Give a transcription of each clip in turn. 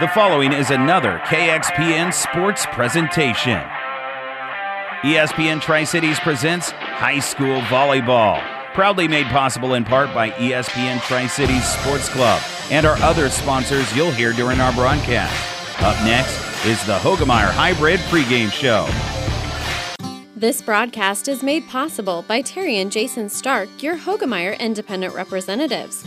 The following is another KXPN sports presentation. ESPN Tri Cities presents High School Volleyball, proudly made possible in part by ESPN Tri Cities Sports Club and our other sponsors you'll hear during our broadcast. Up next is the Hoegemeyer Hybrid pregame show. This broadcast is made possible by Terry and Jason Stark, your Hoegemeyer independent representatives.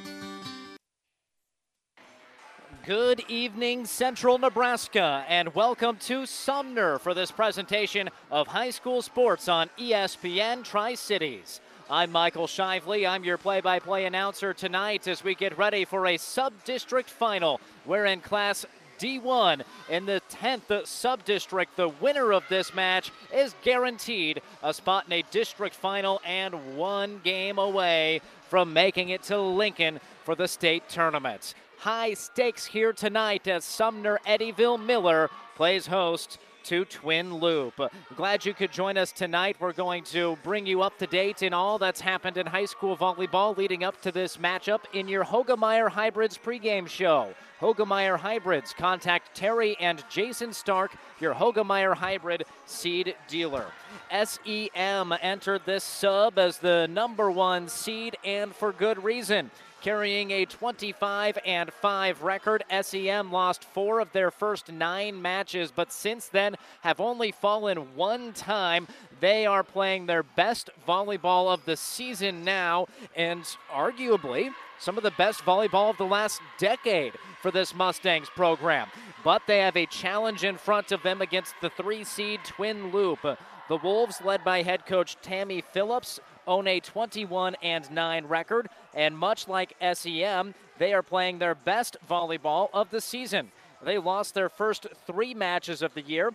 Good evening, Central Nebraska, and welcome to Sumner for this presentation of high school sports on ESPN Tri Cities. I'm Michael Shively. I'm your play by play announcer tonight as we get ready for a sub district final. We're in Class D1 in the 10th sub district. The winner of this match is guaranteed a spot in a district final and one game away from making it to Lincoln for the state tournament high stakes here tonight as Sumner Eddyville Miller plays host to Twin Loup. Glad you could join us tonight. We're going to bring you up to date in all that's happened in high school volleyball leading up to this matchup in your Hoegemeyer Hybrids pregame show. Hoegemeyer Hybrids, contact Terry and Jason Stark, your Hoegemeyer Hybrid seed dealer. SEM entered this sub as the number one seed and for good reason carrying a 25 and 5 record. SEM lost four of their first nine matches, but since then have only fallen one time. They are playing their best volleyball of the season now, and arguably some of the best volleyball of the last decade for this Mustangs program. But they have a challenge in front of them against the three seed Twin Loup. The Wolves, led by head coach Tammy Phillips, own a 21 and 9 record, and much like SEM, they are playing their best volleyball of the season. They lost their first three matches of the year.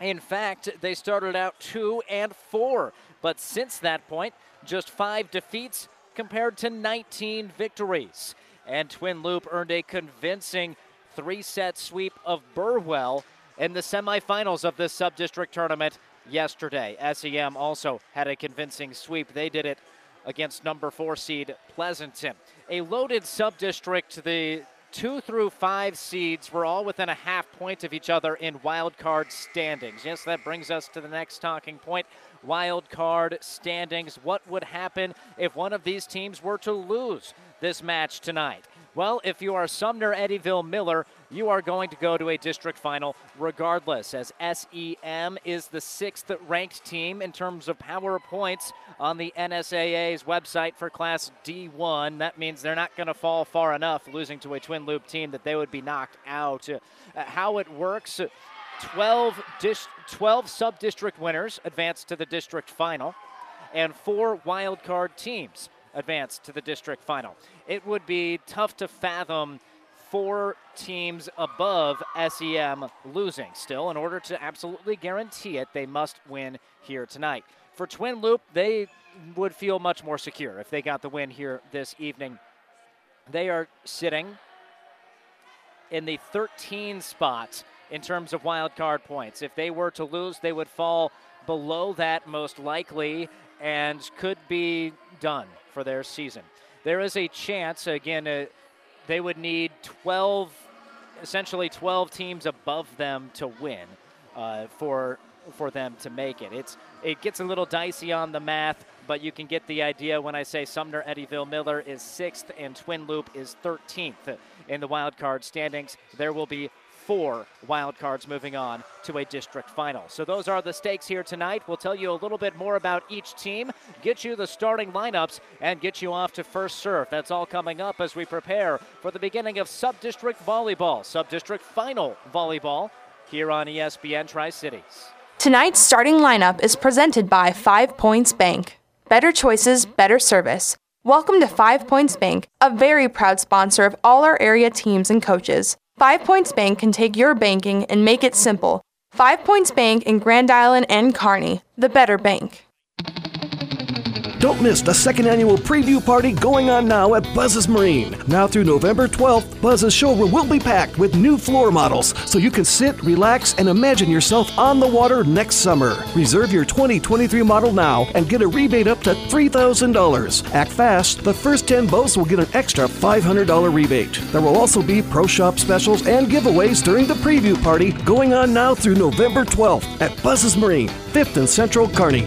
In fact, they started out 2 and 4, but since that point, just 5 defeats compared to 19 victories. And Twin Loup earned a convincing three set sweep of Burwell in the semifinals of this sub district tournament yesterday. SEM also had a convincing sweep. They did it against number four seed Pleasanton. A loaded sub district. The two through five seeds were all within a half point of each other in wild card standings. Yes, that brings us to the next talking point wild card standings. What would happen if one of these teams were to lose this match tonight? Well, if you are Sumner Eddyville Miller, you are going to go to a district final regardless, as SEM is the sixth ranked team in terms of power points on the NSAA's website for Class D1. That means they're not going to fall far enough, losing to a Twin Loup team, that they would be knocked out. Uh, how it works 12, dis- 12 sub district winners advance to the district final, and four wild card teams advance to the district final. It would be tough to fathom four teams above SEM losing. Still, in order to absolutely guarantee it, they must win here tonight. For Twin Loup, they would feel much more secure if they got the win here this evening. They are sitting in the 13 spot in terms of wild card points. If they were to lose, they would fall below that most likely and could be done for their season. There is a chance, again, uh, they would need 12, essentially 12 teams above them to win uh, for for them to make it. It's it gets a little dicey on the math, but you can get the idea when I say Sumner Eddyville Miller is sixth and Twin Loup is 13th in the wild card standings. There will be four wild cards moving on to a district final. So those are the stakes here tonight. We'll tell you a little bit more about each team, get you the starting lineups, and get you off to first serve. That's all coming up as we prepare for the beginning of sub-district volleyball, sub-district final volleyball here on ESPN Tri-Cities. Tonight's starting lineup is presented by Five Points Bank. Better choices, better service. Welcome to Five Points Bank, a very proud sponsor of all our area teams and coaches. Five Points Bank can take your banking and make it simple. Five Points Bank in Grand Island and Kearney, the better bank. Don't miss the second annual preview party going on now at Buzz's Marine. Now through November 12th, Buzz's showroom will be packed with new floor models so you can sit, relax, and imagine yourself on the water next summer. Reserve your 2023 model now and get a rebate up to $3,000. Act fast, the first 10 boats will get an extra $500 rebate. There will also be pro shop specials and giveaways during the preview party going on now through November 12th at Buzz's Marine, 5th and Central Kearney.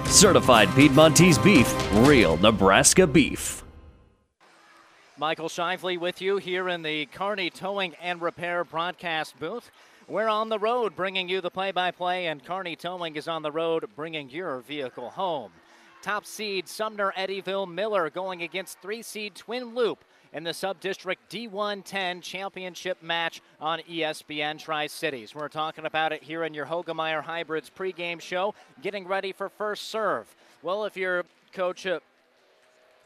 Certified Piedmontese beef, real Nebraska beef. Michael Shively with you here in the Kearney Towing and Repair broadcast booth. We're on the road bringing you the play by play, and Kearney Towing is on the road bringing your vehicle home. Top seed Sumner Eddyville Miller going against three seed Twin Loup in the sub-district D110 championship match on ESPN Tri-Cities. We're talking about it here in your Hoegemeyer Hybrids pregame show, getting ready for first serve. Well, if you're coach uh,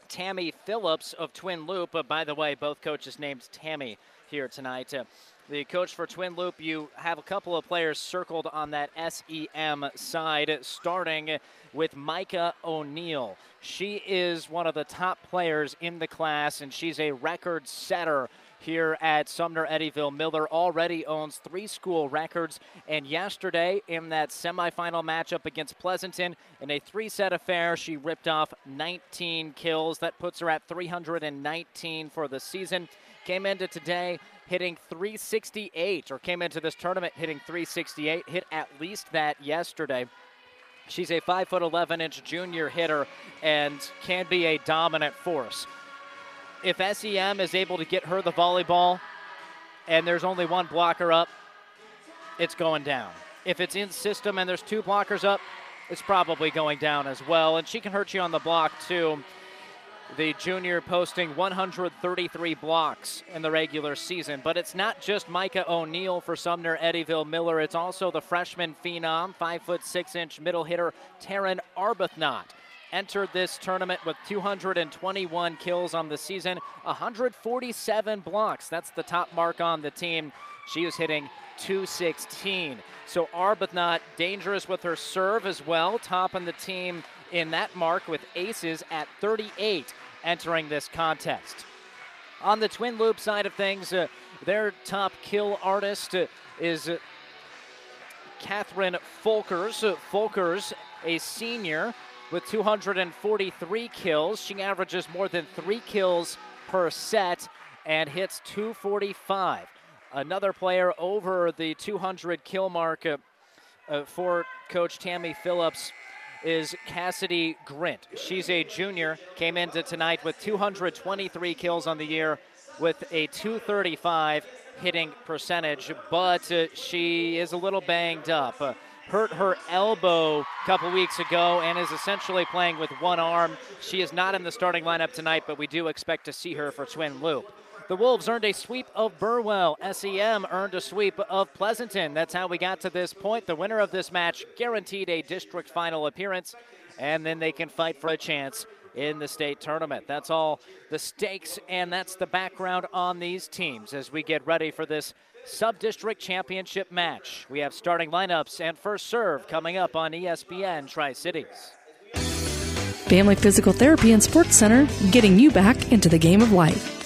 Tammy Phillips of Twin Loup, uh, by the way, both coaches' names Tammy here tonight. Uh, the coach for Twin Loup, you have a couple of players circled on that SEM side, starting with Micah O'Neill. She is one of the top players in the class, and she's a record setter here at Sumner Eddyville. Miller already owns three school records, and yesterday in that semifinal matchup against Pleasanton, in a three set affair, she ripped off 19 kills. That puts her at 319 for the season. Came into today hitting 368, or came into this tournament hitting 368, hit at least that yesterday. She's a 5 foot 11 inch junior hitter and can be a dominant force. If SEM is able to get her the volleyball and there's only one blocker up, it's going down. If it's in system and there's two blockers up, it's probably going down as well. And she can hurt you on the block too the junior posting 133 blocks in the regular season. But it's not just Micah O'Neill for Sumner Eddyville Miller. It's also the freshman phenom, five foot six inch middle hitter Taryn Arbuthnot. Entered this tournament with 221 kills on the season, 147 blocks. That's the top mark on the team. She was hitting 216. So Arbuthnot dangerous with her serve as well, topping the team in that mark with aces at 38 entering this contest. On the Twin Loup side of things, uh, their top kill artist uh, is uh, Catherine Folkers. Uh, Folkers, a senior with 243 kills. She averages more than three kills per set and hits 245. Another player over the 200 kill mark uh, uh, for Coach Tammy Phillips is Cassidy Grint. She's a junior, came into tonight with 223 kills on the year with a 235 hitting percentage, but uh, she is a little banged up. Uh, hurt her elbow a couple weeks ago and is essentially playing with one arm. She is not in the starting lineup tonight, but we do expect to see her for Twin Loup. The Wolves earned a sweep of Burwell. SEM earned a sweep of Pleasanton. That's how we got to this point. The winner of this match guaranteed a district final appearance, and then they can fight for a chance in the state tournament. That's all the stakes, and that's the background on these teams as we get ready for this sub-district championship match. We have starting lineups and first serve coming up on ESPN Tri-Cities. Family Physical Therapy and Sports Center, getting you back into the game of life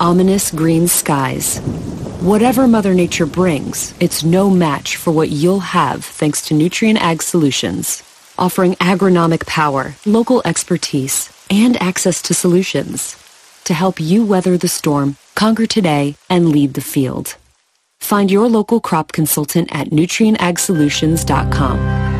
ominous green skies. Whatever Mother Nature brings, it's no match for what you'll have thanks to Nutrien Ag Solutions, offering agronomic power, local expertise, and access to solutions to help you weather the storm, conquer today, and lead the field. Find your local crop consultant at nutrienagsolutions.com.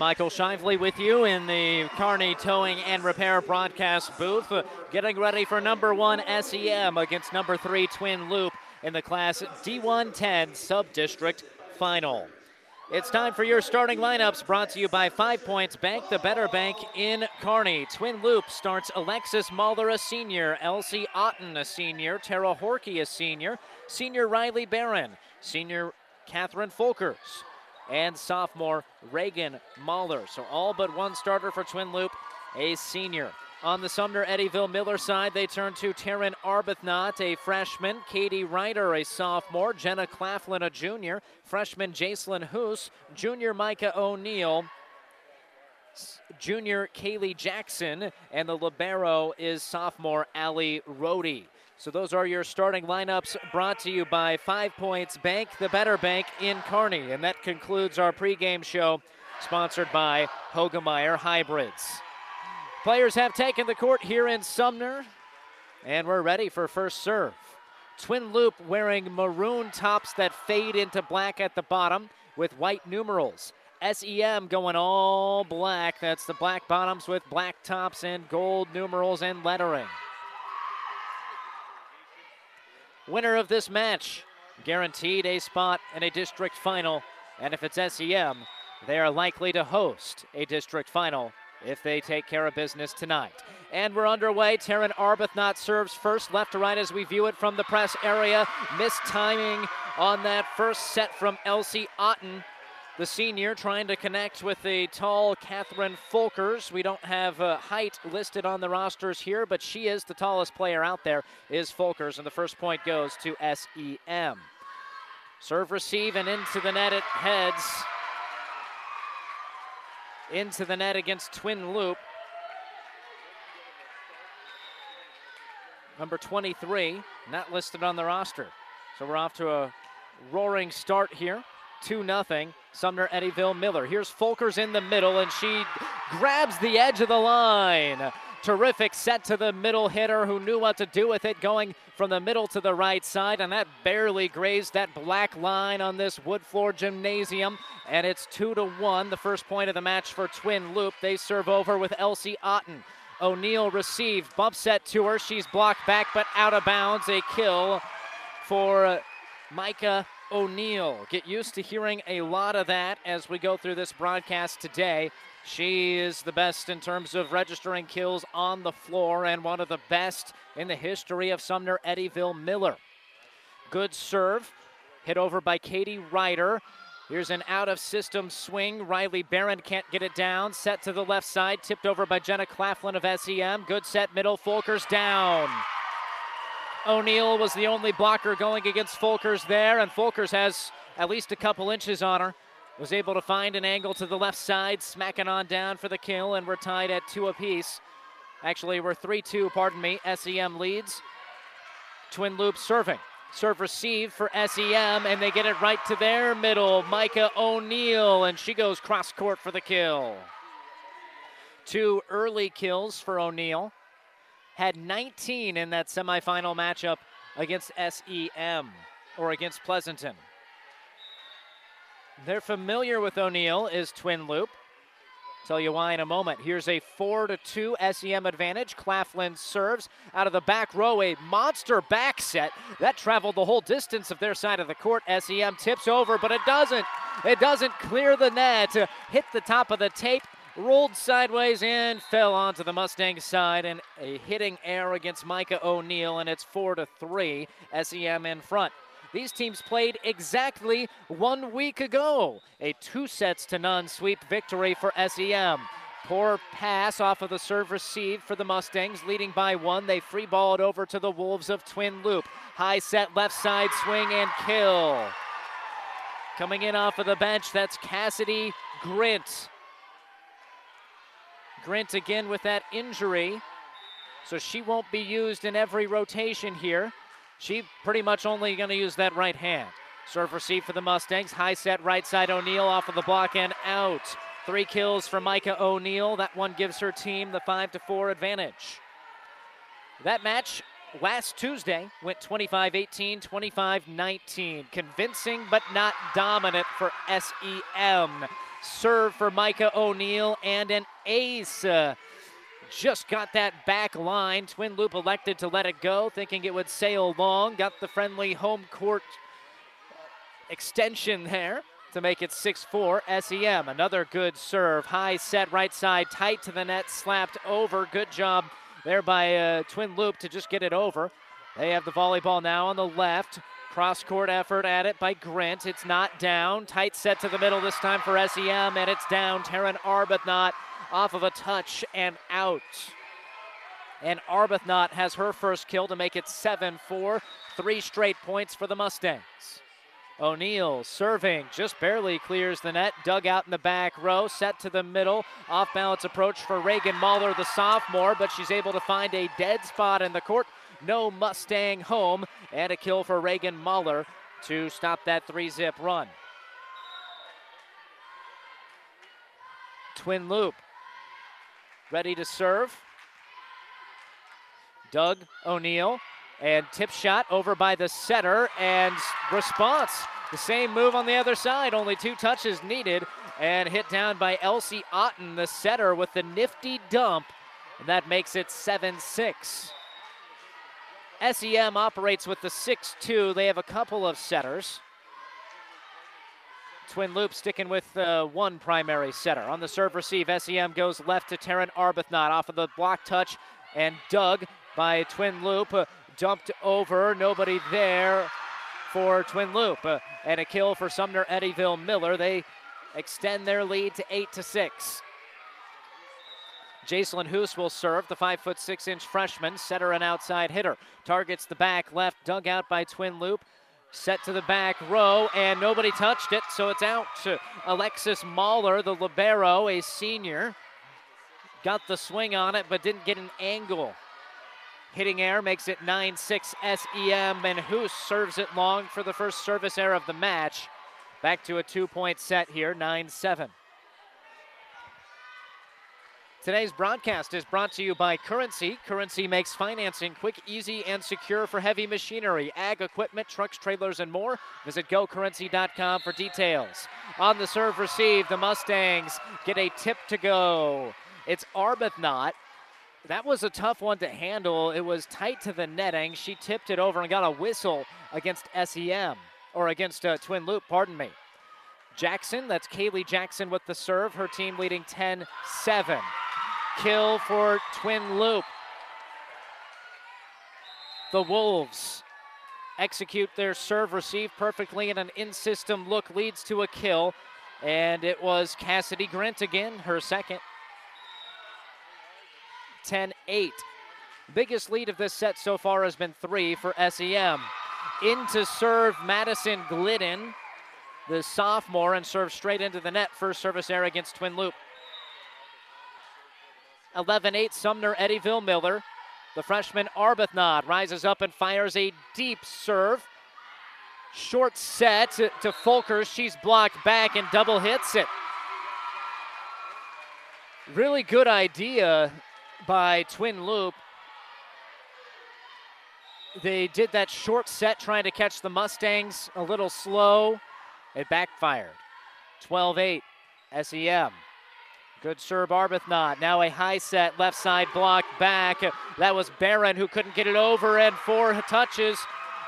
Michael Shively with you in the Kearney Towing and Repair broadcast booth, uh, getting ready for number one SEM against number three Twin Loup in the Class D110 Sub-District Final. It's time for your starting lineups brought to you by Five Points Bank, the better bank in Kearney. Twin Loup starts Alexis Mulder, a senior, Elsie Otten, a senior, Tara Horkey, a senior, senior Riley Barron, senior Catherine Folkers, and sophomore Reagan Mahler. So all but one starter for Twin Loup, a senior. On the Sumner Eddyville Miller side, they turn to Taryn Arbuthnot, a freshman, Katie Ryder, a sophomore, Jenna Claflin, a junior, freshman Jacelyn Hoos, junior Micah O'Neill, junior Kaylee Jackson, and the libero is sophomore Allie Rohde. So those are your starting lineups brought to you by Five Points Bank, the better bank in Kearney. And that concludes our pregame show sponsored by Hoegemeyer Hybrids. Players have taken the court here in Sumner, and we're ready for first serve. Twin Loup wearing maroon tops that fade into black at the bottom with white numerals. SEM going all black. That's the black bottoms with black tops and gold numerals and lettering. Winner of this match guaranteed a spot in a district final, and if it's SEM, they are likely to host a district final if they take care of business tonight. And we're underway. Taryn Arbuthnot serves first, left to right as we view it from the press area. Missed timing on that first set from Elsie Otten the senior trying to connect with the tall Catherine Folkers. We don't have uh, height listed on the rosters here, but she is the tallest player out there, is Folkers, and the first point goes to SEM. Serve receive and into the net it heads. Into the net against Twin Loup. Number 23, not listed on the roster. So we're off to a roaring start here. 2 0. Sumner Eddyville Miller. Here's Folkers in the middle, and she grabs the edge of the line. Terrific set to the middle hitter who knew what to do with it, going from the middle to the right side, and that barely grazed that black line on this wood floor gymnasium. And it's two to one, the first point of the match for Twin Loup. They serve over with Elsie Otten. O'Neill received, bump set to her. She's blocked back, but out of bounds. A kill for Micah O'Neill. Get used to hearing a lot of that as we go through this broadcast today. She is the best in terms of registering kills on the floor and one of the best in the history of Sumner Eddyville Miller. Good serve, hit over by Katie Ryder. Here's an out of system swing. Riley Barron can't get it down. Set to the left side, tipped over by Jenna Claflin of SEM. Good set middle. Folkers down. O'Neill was the only blocker going against Folkers there, and Folkers has at least a couple inches on her. Was able to find an angle to the left side, smacking on down for the kill, and we're tied at two apiece. Actually, we're 3 2, pardon me. SEM leads. Twin Loup serving. Serve receive for SEM, and they get it right to their middle. Micah O'Neill, and she goes cross court for the kill. Two early kills for O'Neill had 19 in that semifinal matchup against SEM or against Pleasanton. They're familiar with O'Neill is Twin Loup. Tell you why in a moment. Here's a 4 to 2 SEM advantage. Claflin serves out of the back row, a monster back set that traveled the whole distance of their side of the court. SEM tips over, but it doesn't. It doesn't clear the net. to Hit the top of the tape rolled sideways and fell onto the Mustang side and a hitting error against Micah O'Neill and it's 4 to 3 SEM in front. These teams played exactly one week ago. A two sets to none sweep victory for SEM. Poor pass off of the serve received for the Mustangs, leading by one. They free ball it over to the Wolves of Twin Loup. High set left side swing and kill. Coming in off of the bench, that's Cassidy Grint. Grint again with that injury. So she won't be used in every rotation here. She pretty much only going to use that right hand. Serve receive for the Mustangs. High set right side O'Neill off of the block and out. Three kills for Micah O'Neill. That one gives her team the 5 to 4 advantage. That match last Tuesday went 25 18, 25 19. Convincing but not dominant for SEM serve for Micah O'Neill and an ace. Uh, just got that back line. Twin Loup elected to let it go, thinking it would sail long. Got the friendly home court extension there to make it 6 4. SEM, another good serve. High set right side, tight to the net, slapped over. Good job there by uh, Twin Loup to just get it over. They have the volleyball now on the left. Cross court effort at it by Grint. It's not down. Tight set to the middle this time for SEM, and it's down. Taryn Arbuthnot off of a touch and out. And Arbuthnot has her first kill to make it 7 4. Three straight points for the Mustangs. O'Neill serving, just barely clears the net. Dug out in the back row, set to the middle. Off balance approach for Reagan Mahler, the sophomore, but she's able to find a dead spot in the court no Mustang home, and a kill for Reagan Mahler to stop that three zip run. Twin Loup. Ready to serve. Dug O'Neill and tip shot over by the setter and response. The same move on the other side, only two touches needed and hit down by Elsie Otten, the setter, with the nifty dump. And that makes it 7 6. SEM operates with the 6 2. They have a couple of setters. Twin Loup sticking with uh, one primary setter. On the serve receive, SEM goes left to Taryn Arbuthnot off of the block touch and dug by Twin Loup. Uh, dumped over, nobody there for Twin Loup. Uh, and a kill for Sumner Eddyville Miller. They extend their lead to 8 to 6. Jacelyn Hoos will serve, the five foot six inch freshman, setter and outside hitter. Targets the back left, dug out by Twin Loup. Set to the back row, and nobody touched it, so it's out to Alexis Mahler, the Libero, a senior. Got the swing on it, but didn't get an angle. Hitting air makes it 9 6 SEM, and Hoos serves it long for the first service error of the match. Back to a two point set here, 9 7. Today's broadcast is brought to you by Currency. Currency makes financing quick, easy, and secure for heavy machinery, ag equipment, trucks, trailers, and more. Visit gocurrency.com for details. On the serve receive, the Mustangs get a tip to go. It's Arbuthnot. That was a tough one to handle. It was tight to the netting. She tipped it over and got a whistle against SEM, or against uh, Twin Loup, pardon me. Jackson, that's Kaylee Jackson with the serve, her team leading 10 7 kill for Twin Loup. The Wolves execute their serve receive perfectly, and an in system look leads to a kill. And it was Cassidy Grint again, her second. 10 8. Biggest lead of this set so far has been three for SEM. Into serve Madison Glidden, the sophomore, and serves straight into the net. First service error against Twin Loup. 11 8 Sumner Eddyville Miller. The freshman Arbuthnot rises up and fires a deep serve. Short set to, to Folkers. She's blocked back and double hits it. Really good idea by Twin Loup. They did that short set trying to catch the Mustangs a little slow. It backfired. 12 8 SEM. Good serve, Arbuthnot. Now a high set, left side block back. That was Barron who couldn't get it over, and four touches.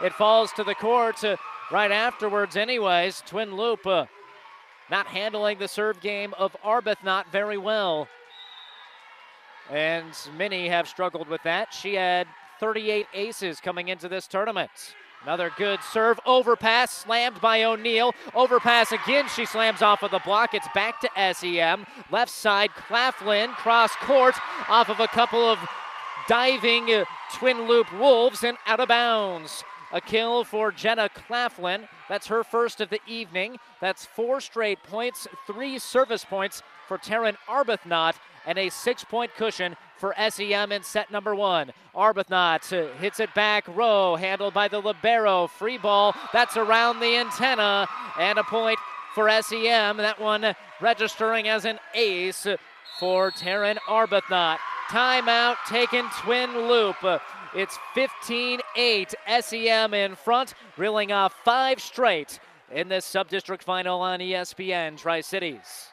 It falls to the court uh, right afterwards, anyways. Twin Loup uh, not handling the serve game of Arbuthnot very well. And many have struggled with that. She had 38 aces coming into this tournament. Another good serve. Overpass slammed by O'Neill. Overpass again. She slams off of the block. It's back to SEM. Left side, Claflin cross court off of a couple of diving uh, Twin Loup wolves and out of bounds. A kill for Jenna Claflin. That's her first of the evening. That's four straight points, three service points for Taryn Arbuthnot, and a six point cushion for SEM in set number one. Arbuthnot hits it back row, handled by the Libero. Free ball, that's around the antenna, and a point for SEM. That one registering as an ace for Taryn Arbuthnot. Timeout taken Twin Loup. It's 15 8 SEM in front, reeling off five straight in this sub-district final on ESPN Tri Cities.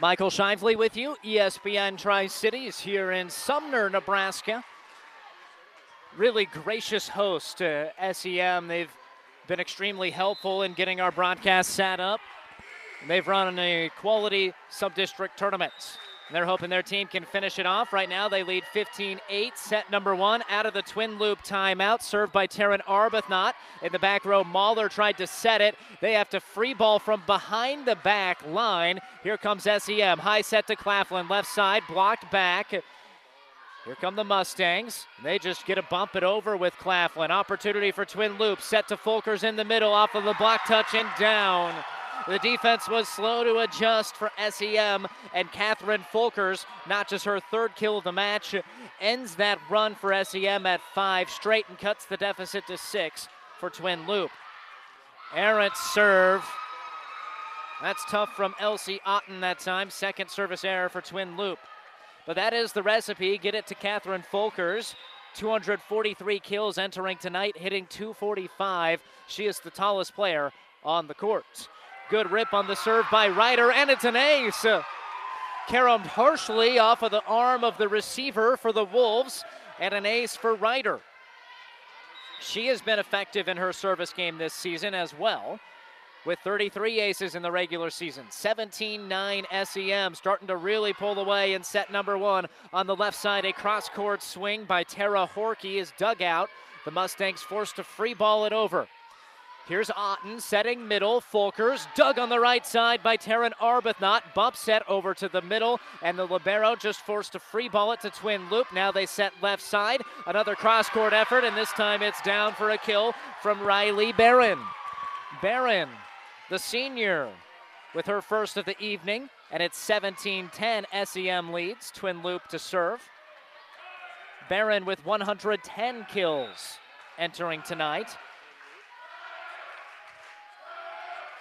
Michael Shively with you, ESPN Tri Cities here in Sumner, Nebraska. Really gracious host uh, to SEM. They've been extremely helpful in getting our broadcast set up. They've run a quality sub district tournament. They're hoping their team can finish it off. Right now, they lead 15 8. Set number one out of the Twin Loup timeout, served by Taryn Arbuthnot. In the back row, Mahler tried to set it. They have to free ball from behind the back line. Here comes SEM. High set to Claflin, left side, blocked back. Here come the Mustangs. They just get a bump it over with Claflin. Opportunity for Twin Loup. Set to Folkers in the middle off of the block touch and down. The defense was slow to adjust for SEM, and Catherine Folkers, not just her third kill of the match, ends that run for SEM at five straight and cuts the deficit to six for Twin Loup. Errant serve. That's tough from Elsie Otten that time. Second service error for Twin Loup. But that is the recipe. Get it to Catherine Folkers. 243 kills entering tonight, hitting 245. She is the tallest player on the court. Good rip on the serve by Ryder, and it's an ace. Caromed harshly off of the arm of the receiver for the Wolves, and an ace for Ryder. She has been effective in her service game this season as well, with 33 aces in the regular season. 17 9 SEM, starting to really pull away in set number one. On the left side, a cross court swing by Tara Horkey is dug out. The Mustangs forced to free ball it over. Here's Otten setting middle. Folkers dug on the right side by Taryn Arbuthnot. Bump set over to the middle, and the Libero just forced to free ball it to Twin Loup. Now they set left side. Another cross court effort, and this time it's down for a kill from Riley Barron. Barron, the senior, with her first of the evening, and it's 17 10. SEM leads. Twin Loup to serve. Barron with 110 kills entering tonight.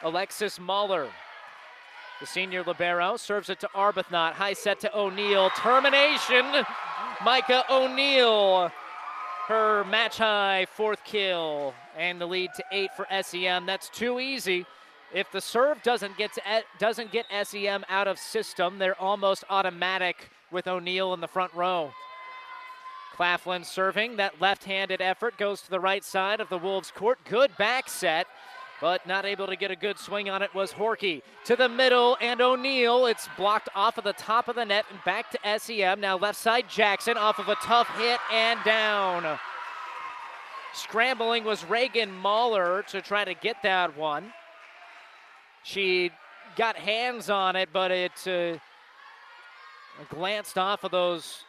Alexis Mahler, the senior libero, serves it to Arbuthnot. High set to O'Neill. Termination. Micah O'Neill, her match high fourth kill, and the lead to eight for SEM. That's too easy. If the serve doesn't get to, doesn't get SEM out of system, they're almost automatic with O'Neill in the front row. Claflin serving. That left handed effort goes to the right side of the Wolves' court. Good back set but not able to get a good swing on it was Horky. To the middle, and O'Neill. It's blocked off of the top of the net and back to SEM. Now left side Jackson off of a tough hit and down. Scrambling was Reagan Mahler to try to get that one. She got hands on it, but it uh, glanced off of those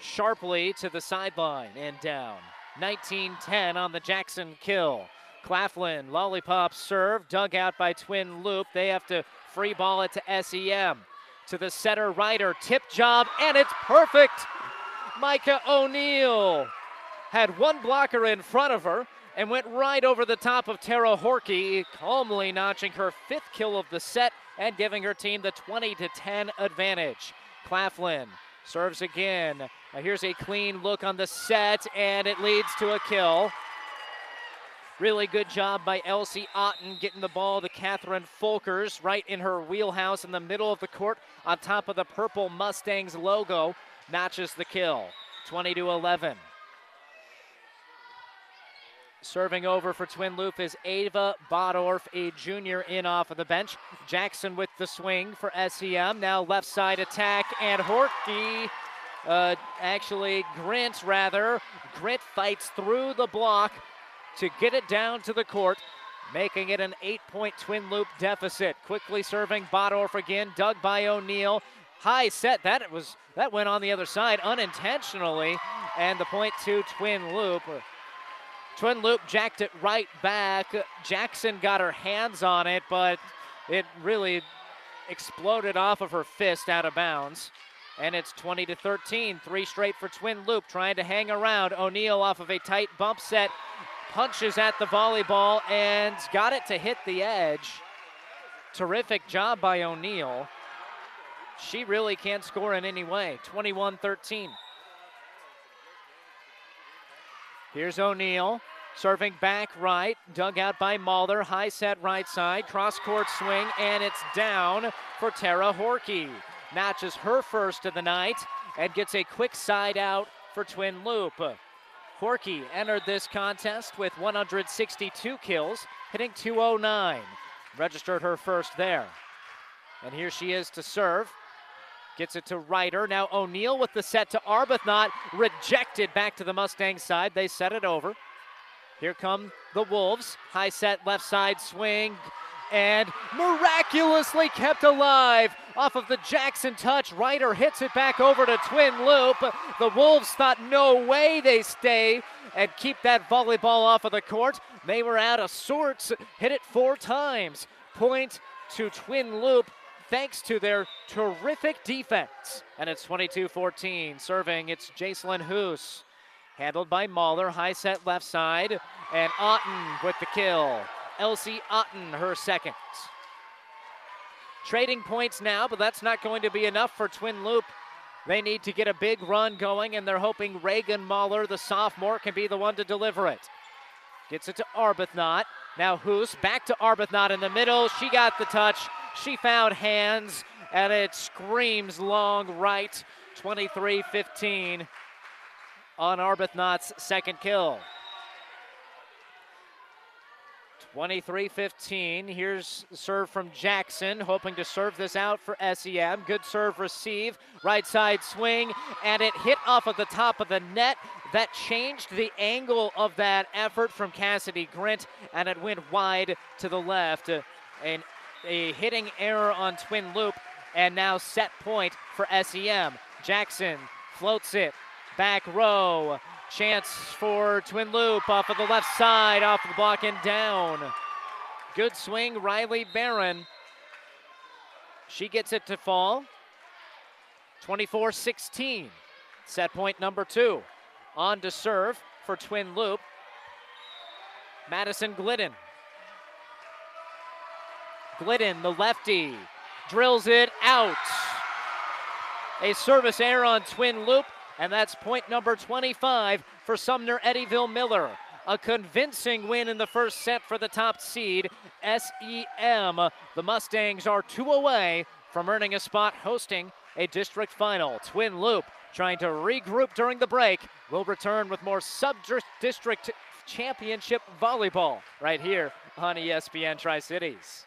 sharply to the sideline and down. 19 10 on the Jackson kill. Claflin, lollipop serve, dug out by Twin Loup. They have to free ball it to SEM. To the setter Ryder, tip job, and it's perfect. Micah O'Neill had one blocker in front of her and went right over the top of Tara Horky, calmly notching her fifth kill of the set and giving her team the 20 to 10 advantage. Claflin serves again. Now here's a clean look on the set, and it leads to a kill. Really good job by Elsie Otten getting the ball to Catherine Folkers right in her wheelhouse in the middle of the court on top of the purple Mustangs logo. Notches the kill. 20 to 11. Serving over for Twin Loup is Ava Bodorf, a junior in off of the bench. Jackson with the swing for SEM. Now left side attack, and Horky, uh, actually Grint rather. Grint fights through the block, to get it down to the court, making it an eight point Twin Loup deficit. Quickly serving Bodorf again, dug by O'Neill. High set, that was that went on the other side unintentionally, and the point two Twin Loup. Twin Loup jacked it right back. Jackson got her hands on it, but it really exploded off of her fist out of bounds. And it's 20 to 13. Three straight for Twin Loup trying to hang around. O'Neill off of a tight bump set punches at the volleyball and got it to hit the edge. Terrific job by O'Neill. She really can't score in any way. 21 13. Here's O'Neill. Serving back right, dug out by Mahler, high set right side, cross court swing, and it's down for Tara Horky. Matches her first of the night and gets a quick side out for Twin Loup. Horky entered this contest with 162 kills, hitting 209. Registered her first there. And here she is to serve. Gets it to Ryder. Now O'Neill with the set to Arbuthnot. Rejected back to the Mustang side. They set it over. Here come the Wolves. High set left side swing and miraculously kept alive off of the Jackson touch. Ryder hits it back over to Twin Loup. The Wolves thought no way they stay and keep that volleyball off of the court. They were out of sorts, hit it four times. Point to Twin Loup thanks to their terrific defense. And it's 22 14. Serving, it's Jacelyn Hoos. Handled by Mahler, high set left side, and Otten with the kill. Elsie Otten, her second. Trading points now, but that's not going to be enough for Twin Loup. They need to get a big run going, and they're hoping Reagan Mahler, the sophomore, can be the one to deliver it. Gets it to Arbuthnot. Now Hoos back to Arbuthnot in the middle. She got the touch. She found hands, and it screams long right. 23 15 on Arbuthnot's second kill. 23 15. Here's serve from Jackson, hoping to serve this out for SEM. Good serve receive. Right side swing, and it hit off of the top of the net. that changed the angle of that effort from Cassidy Grint, and it went wide to the left. And a hitting error on Twin Loup, and now set point for SEM. Jackson floats it, back row. Chance for Twin Loup off of the left side, off the block and down. Good swing, Riley Barron. She gets it to fall. 24 16. Set point number two. On to serve for Twin Loup. Madison Glidden. Glidden, the lefty, drills it out. A service error on Twin Loup, and that's point number 25 for Sumner Eddyville Miller. A convincing win in the first set for the top seed, SEM. The Mustangs are two away from earning a spot hosting a district final. Twin Loup trying to regroup during the break. will return with more sub district championship volleyball right here on ESPN Tri Cities.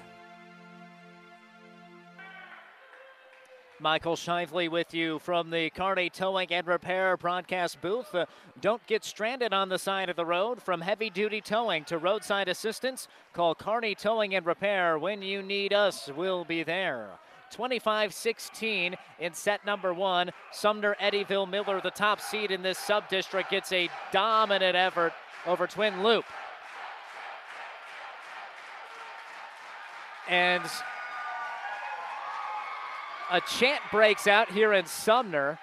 Michael Shively with you from the Kearney Towing and Repair broadcast booth. Uh, don't get stranded on the side of the road. From heavy duty towing to roadside assistance, call Kearney Towing and Repair. When you need us, we'll be there. 25 16 in set number one. Sumner Eddyville Miller, the top seed in this sub district, gets a dominant effort over Twin Loup. And a chant breaks out here in Sumner.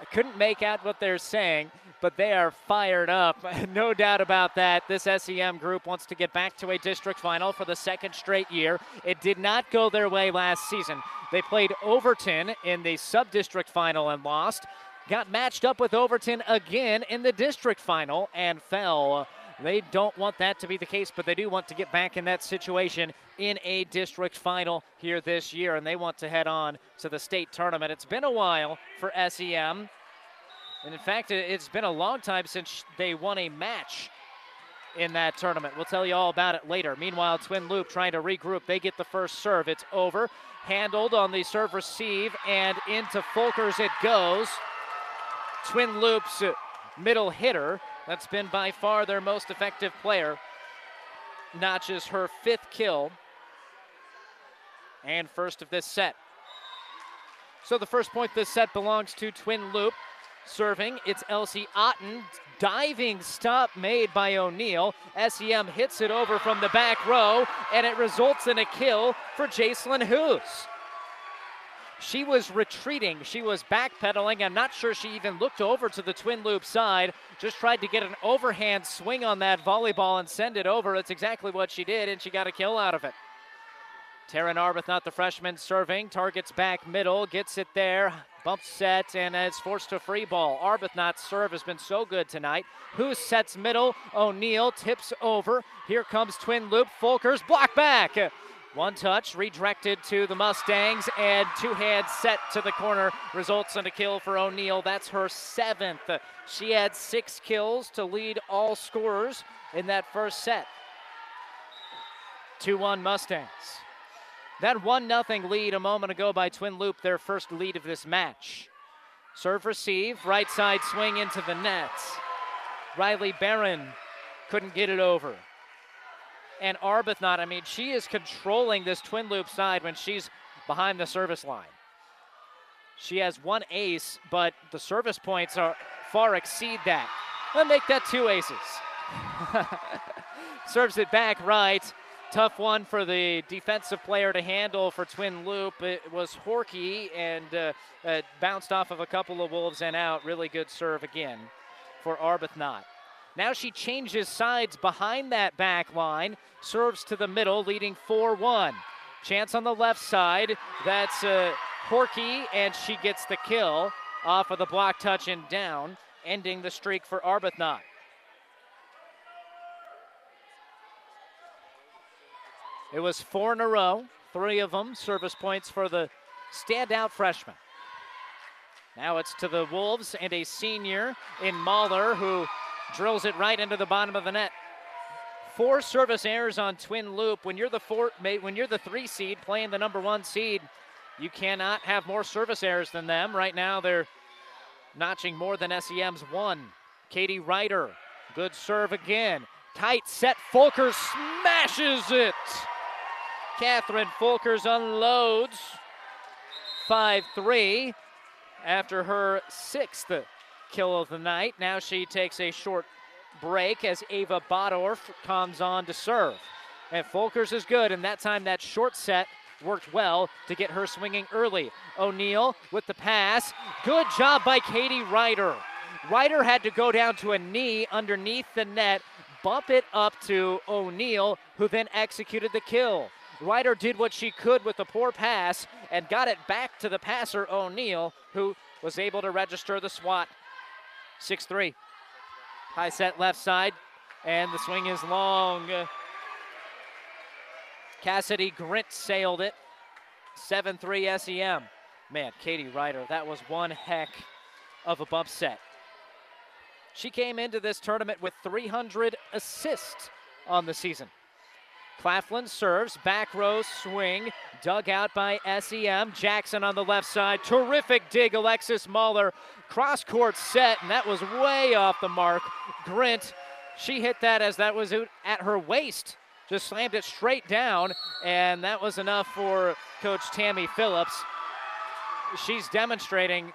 I couldn't make out what they're saying, but they are fired up. no doubt about that. This SEM group wants to get back to a district final for the second straight year. It did not go their way last season. They played Overton in the sub district final and lost. Got matched up with Overton again in the district final and fell they don't want that to be the case, but they do want to get back in that situation in a district final here this year, and they want to head on to the state tournament. It's been a while for SEM. And in fact, it's been a long time since they won a match in that tournament. We'll tell you all about it later. Meanwhile, Twin Loup trying to regroup. They get the first serve. It's over. Handled on the serve receive, and into Folkers it goes. Twin Loup's middle hitter that's been by far their most effective player. Notches her fifth kill and first of this set. So the first point this set belongs to Twin Loup. Serving, it's Elsie Otten. Diving stop made by O'Neill. SEM hits it over from the back row, and it results in a kill for Jacelyn Hoos. She was retreating. She was backpedaling. I'm not sure she even looked over to the Twin Loup side. Just tried to get an overhand swing on that volleyball and send it over. It's exactly what she did, and she got a kill out of it. Taryn Arbuthnot, the freshman, serving. Targets back middle, gets it there. Bump set and is forced to free ball. Arbuthnot's serve has been so good tonight. Who sets middle? O'Neill tips over. Here comes Twin Loup. Folkers block back. One touch redirected to the Mustangs, and two hands set to the corner results in a kill for O'Neill. That's her seventh. She had six kills to lead all scorers in that first set. 2 1 Mustangs. That 1 0 lead a moment ago by Twin Loup, their first lead of this match. Serve receive, right side swing into the net. Riley Barron couldn't get it over and Arbuthnot, I mean, she is controlling this Twin Loup side when she's behind the service line. She has one ace, but the service points are far exceed that. Let's make that two aces. Serves it back right. Tough one for the defensive player to handle for Twin Loup. It was Horky and uh, uh, bounced off of a couple of Wolves and out. Really good serve again for Arbuthnot. Now she changes sides behind that back line, serves to the middle, leading 4 1. Chance on the left side. That's uh, Horky, and she gets the kill off of the block touch and down, ending the streak for Arbuthnot. It was four in a row, three of them service points for the standout freshman. Now it's to the Wolves and a senior in Mahler who drills it right into the bottom of the net. Four service errors on Twin Loup. When you're the four, when you're the three seed playing the number one seed, you cannot have more service errors than them. Right now, they're notching more than SEM's one. Katie Ryder, good serve again. Tight set. Folkers smashes it. Catherine Folkers unloads 5 3 after her sixth kill of the night. Now she takes a short break as Ava Bodorf comes on to serve. And Folkers is good, and that time that short set worked well to get her swinging early. O'Neill with the pass. Good job by Katie Ryder. Ryder had to go down to a knee underneath the net, bump it up to O'Neill, who then executed the kill. Ryder did what she could with the poor pass and got it back to the passer, O'Neill, who was able to register the swat 6 3. High set left side, and the swing is long. Cassidy Grint sailed it. 7 3 SEM. Man, Katie Ryder, that was one heck of a bump set. She came into this tournament with 300 assists on the season. Claflin serves, back row swing, dug out by SEM. Jackson on the left side. Terrific dig, Alexis Mahler. Cross court set, and that was way off the mark. Grint, she hit that as that was at her waist. Just slammed it straight down, and that was enough for Coach Tammy Phillips. She's demonstrating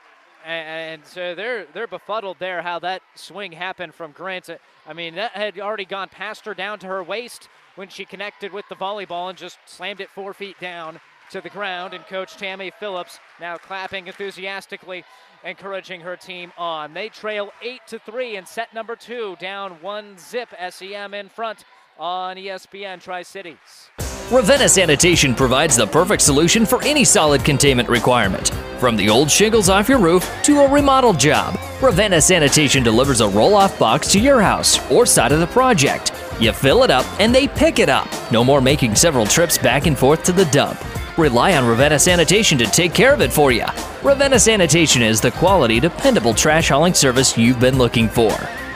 and so they're they're befuddled there how that swing happened from Grint. I mean, that had already gone past her down to her waist when she connected with the volleyball and just slammed it four feet down to the ground. And Coach Tammy Phillips now clapping enthusiastically, encouraging her team on. They trail eight to three in set number two, down one zip. SEM in front on ESPN Tri Cities. Ravenna Sanitation provides the perfect solution for any solid containment requirement. From the old shingles off your roof to a remodel job, Ravenna Sanitation delivers a roll off box to your house or side of the project. You fill it up and they pick it up. No more making several trips back and forth to the dump. Rely on Ravenna Sanitation to take care of it for you. Ravenna Sanitation is the quality, dependable trash hauling service you've been looking for.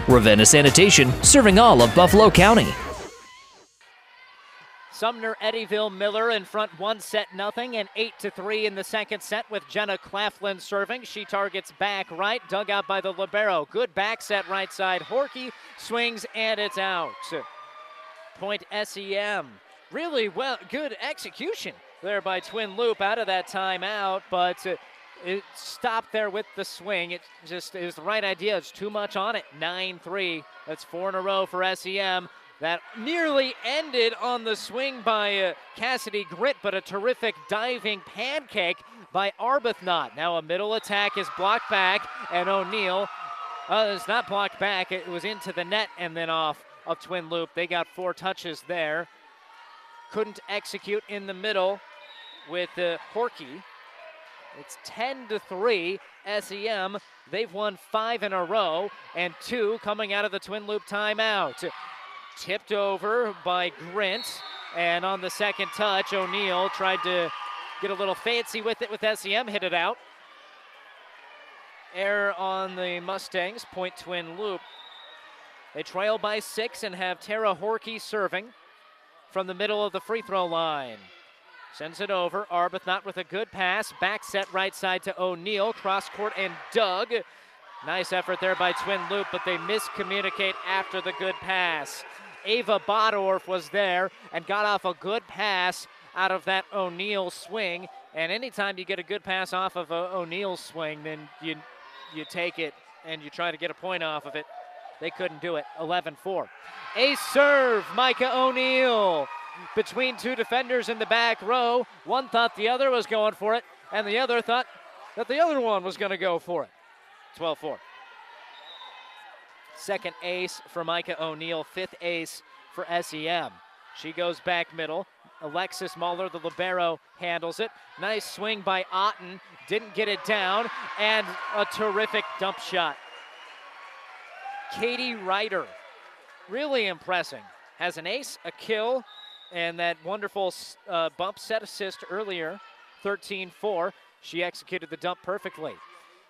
Ravenna Sanitation, serving all of Buffalo County. Sumner Eddyville Miller in front one set nothing and eight to three in the second set with Jenna Claflin serving. She targets back right, dug out by the libero. Good back set right side. Horky swings and it's out. Point SEM. Really well, good execution there by Twin Loup out of that timeout, but uh, it stopped there with the swing. It just is the right idea. It's too much on it. 9 3. That's four in a row for SEM. That nearly ended on the swing by uh, Cassidy Grint, but a terrific diving pancake by Arbuthnot. Now a middle attack is blocked back, and O'Neill uh, it's not blocked back. It was into the net and then off of Twin Loup. They got four touches there. Couldn't execute in the middle with uh, Horky. It's 10 to 3 SEM. They've won five in a row and two coming out of the Twin Loup timeout tipped over by Grint. And on the second touch, O'Neill tried to get a little fancy with it with SEM, hit it out. Error on the Mustangs, point Twin Loup. They trail by six and have Tara Horky serving from the middle of the free throw line. Sends it over. Arbuthnot with a good pass. Back set right side to O'Neill. Cross court and Dug. Nice effort there by Twin Loup, but they miscommunicate after the good pass. Ava Bodorf was there and got off a good pass out of that O'Neill swing. And anytime you get a good pass off of an O'Neill swing, then you you take it and you try to get a point off of it. They couldn't do it. 11-4. A serve, Micah O'Neill between two defenders in the back row. One thought the other was going for it, and the other thought that the other one was going to go for it. 12 4. Second ace for Micah O'Neill, fifth ace for SEM. She goes back middle. Alexis Mahler, the Libero, handles it. Nice swing by Otten. Didn't get it down. And a terrific dump shot. Katie Ryder, really impressing. Has an ace, a kill, and that wonderful uh, bump set assist earlier, 13 4. She executed the dump perfectly.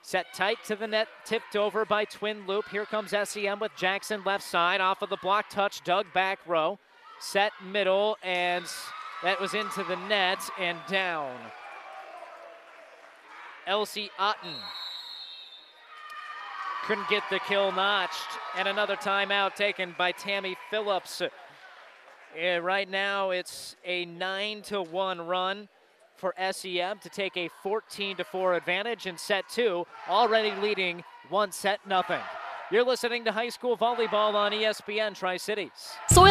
Set tight to the net, tipped over by Twin Loup. Here comes SEM with Jackson left side off of the block touch. Dug back row. Set middle, and that was into the net and down. Elsie Otten couldn't get the kill notched, and another timeout taken by Tammy Phillips. Yeah, right now it's a 9 to 1 run for SEM to take a 14 to 4 advantage in set 2, already leading one set nothing. You're listening to high school volleyball on ESPN Tri Cities. Soil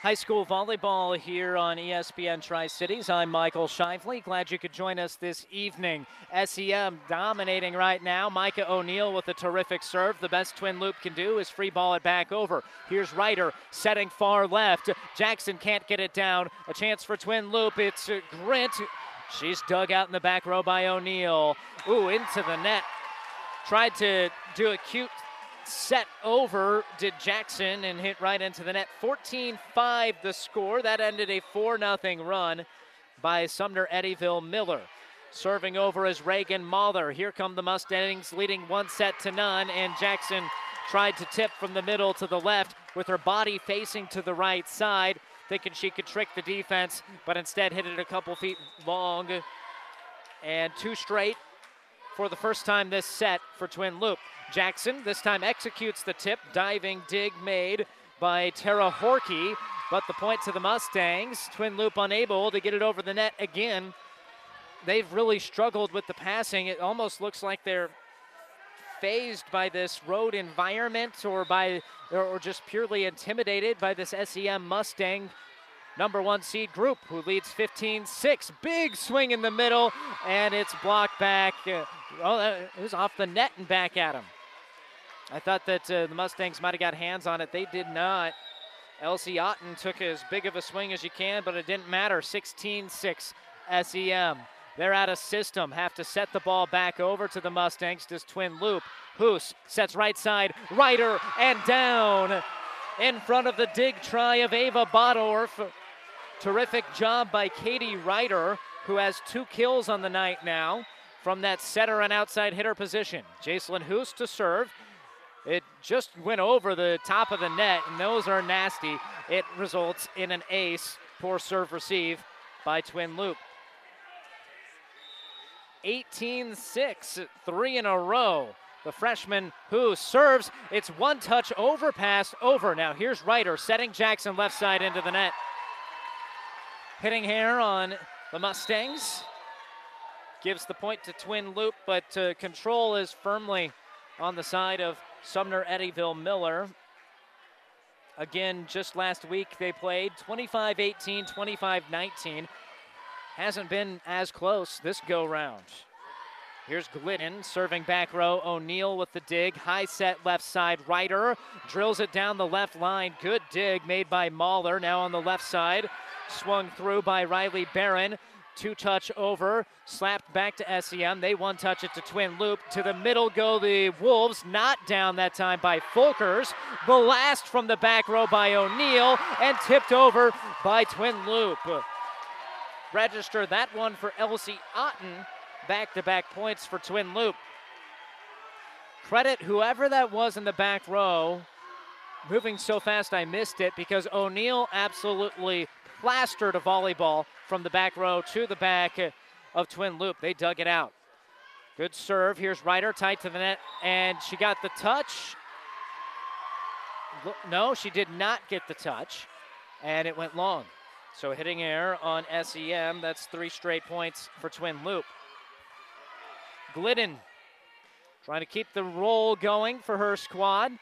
High school volleyball here on ESPN Tri Cities. I'm Michael Shively. Glad you could join us this evening. SEM dominating right now. Micah O'Neill with a terrific serve. The best Twin Loup can do is free ball it back over. Here's Ryder setting far left. Jackson can't get it down. A chance for Twin Loup. It's Grint She's dug out in the back row by O'Neill. Ooh, into the net. Tried to do a cute set over, did Jackson, and hit right into the net. 14 5 the score. That ended a 4 0 run by Sumner Eddyville Miller. Serving over is Reagan Mahler. Here come the Mustangs leading one set to none, and Jackson tried to tip from the middle to the left with her body facing to the right side thinking she could trick the defense, but instead hit it a couple feet long. And two straight for the first time this set for Twin Loup. Jackson this time executes the tip, diving dig made by Tara Horky, but the point to the Mustangs. Twin Loup unable to get it over the net again. They've really struggled with the passing. It almost looks like they're phased by this road environment or by or just purely intimidated by this SEM Mustang number one seed group who leads 15-6. Big swing in the middle, and it's blocked back. Uh, oh, it was off the net and back at him. I thought that uh, the Mustangs might have got hands on it. They did not. Elsie Otten took as big of a swing as you can, but it didn't matter. 16-6 SEM. They're out of system. Have to set the ball back over to the Mustangs. Does Twin Loup. Hoos sets right side. Ryder and down in front of the dig try of Ava Bodorf. Terrific job by Katie Ryder, who has two kills on the night now from that setter and outside hitter position. Jacelyn Hoos to serve. It just went over the top of the net, and those are nasty. It results in an ace. Poor serve receive by Twin Loup. 18 6, three in a row. The freshman who serves, it's one touch overpass over. Now here's Ryder setting Jackson left side into the net. Hitting here on the Mustangs. Gives the point to Twin Loup, but uh, control is firmly on the side of Sumner Eddyville Miller. Again, just last week they played 25 18, 25 19. Hasn't been as close this go round. Here's Glidden serving back row. O'Neill with the dig. High set left side. Ryder drills it down the left line. Good dig made by Mahler. Now on the left side. Swung through by Riley Barron. Two touch over. Slapped back to SEM. They one touch it to Twin Loup. To the middle go the Wolves. Not down that time by Folkers. Blast from the back row by O'Neill. And tipped over by Twin Loup. Register that one for Elsie Otten back to back points for Twin Loup. Credit whoever that was in the back row. Moving so fast, I missed it because O'Neill absolutely plastered a volleyball from the back row to the back of Twin Loup. They dug it out. Good serve. Here's Ryder tight to the net, and she got the touch. No, she did not get the touch, and it went long. So hitting air on SEM, that's three straight points for Twin Loup. Glidden trying to keep the roll going for her squad.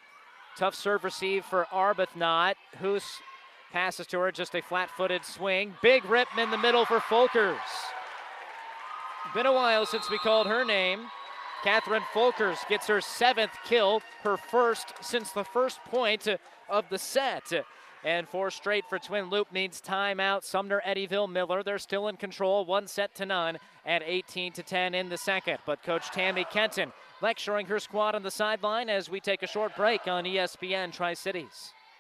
Tough serve receive for Arbuthnot. Hoos passes to her, just a flat footed swing. Big rip in the middle for Folkers. Been a while since we called her name. Catherine Folkers gets her seventh kill, her first since the first point of the set. And four straight for Twin Loup needs timeout. Sumner, Eddyville, Miller, they're still in control, one set to none, at 18 to 10 in the second. But Coach Tammy Kenton lecturing her squad on the sideline as we take a short break on ESPN Tri Cities.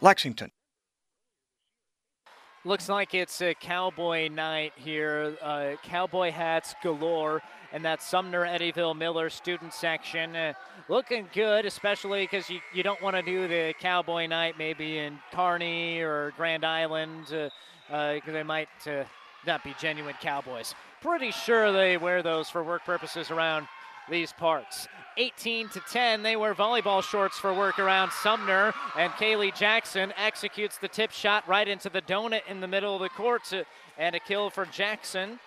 Lexington. Looks like it's a cowboy night here. Uh, cowboy hats galore. And that Sumner Eddyville Miller student section uh, looking good, especially because you, you don't want to do the cowboy night maybe in Kearney or Grand Island because uh, uh they might uh, not be genuine cowboys. Pretty sure they wear those for work purposes around these parts. 18 to 10. They wear volleyball shorts for work around Sumner, and Kaylee Jackson executes the tip shot right into the donut in the middle of the court, to, and a kill for Jackson.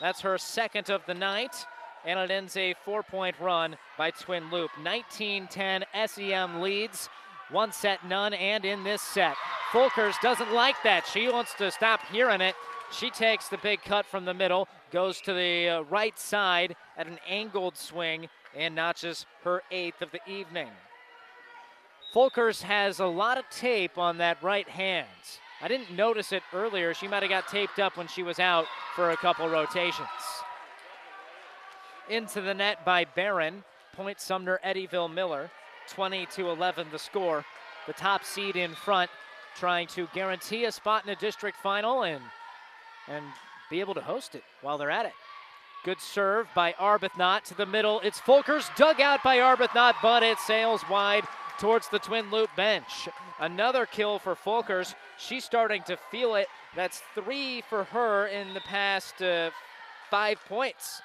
That's her second of the night, and it ends a four point run by Twin Loup. 19 10 SEM leads. One set, none, and in this set. Folkers doesn't like that. She wants to stop hearing it. She takes the big cut from the middle, goes to the uh, right side at an angled swing, and notches her eighth of the evening. Folkers has a lot of tape on that right hand. I didn't notice it earlier. She might have got taped up when she was out for a couple rotations. Into the net by Barron. Point Sumner Eddyville Miller. 20 to 11 the score. The top seed in front trying to guarantee a spot in a district final and and be able to host it while they're at it. Good serve by Arbuthnot to the middle. It's Folkers dug out by Arbuthnot, but it sails wide towards the Twin Loup bench. Another kill for Folkers. She's starting to feel it. That's three for her in the past uh, five points.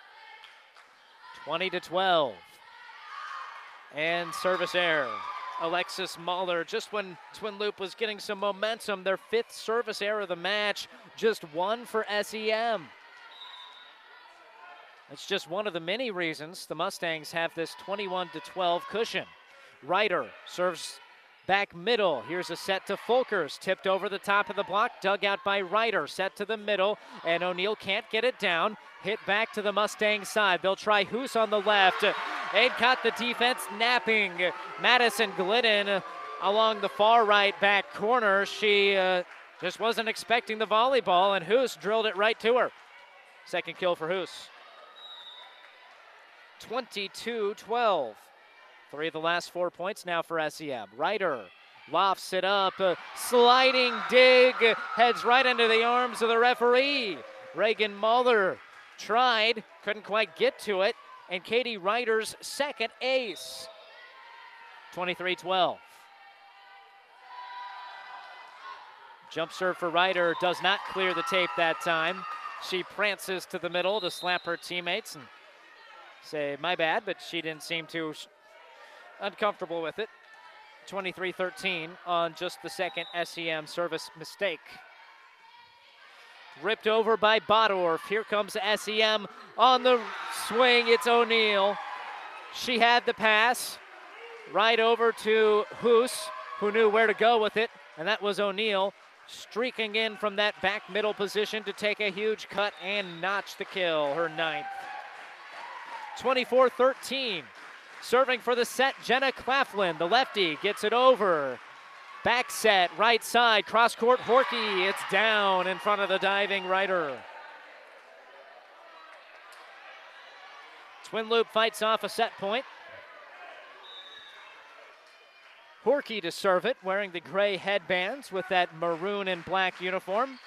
20 to 12. And service error. Alexis Mahler, just when Twin Loup was getting some momentum, their fifth service error of the match, just one for SEM. It's just one of the many reasons the Mustangs have this 21 to 12 cushion. Ryder serves back middle. Here's a set to Folkers, tipped over the top of the block, dug out by Ryder, set to the middle, and O'Neill can't get it down. Hit back to the Mustang side. They'll try Hoos on the left. And caught the defense napping. Madison Glidden along the far right back corner. She uh, just wasn't expecting the volleyball, and Hoos drilled it right to her. Second kill for Hoos. 22 12. Three of the last four points now for SEM. Ryder lofts it up, a sliding dig, heads right into the arms of the referee. Reagan Mahler tried, couldn't quite get to it, and Katie Ryder's second ace. 23 12. Jump serve for Ryder does not clear the tape that time. She prances to the middle to slap her teammates and say, my bad, but she didn't seem too uncomfortable with it. 23 13 on just the second SEM service mistake. Ripped over by Bodorf. Here comes SEM on the swing. It's O'Neill. She had the pass right over to Hoos, who knew where to go with it, and that was O'Neill streaking in from that back middle position to take a huge cut and notch the kill, her ninth. 24 13. Serving for the set, Jenna Claflin, the lefty, gets it over. Back set, right side, cross court, Horky. It's down in front of the diving Ryder. Twin Loup fights off a set point. Horky to serve it, wearing the gray headbands with that maroon and black uniform.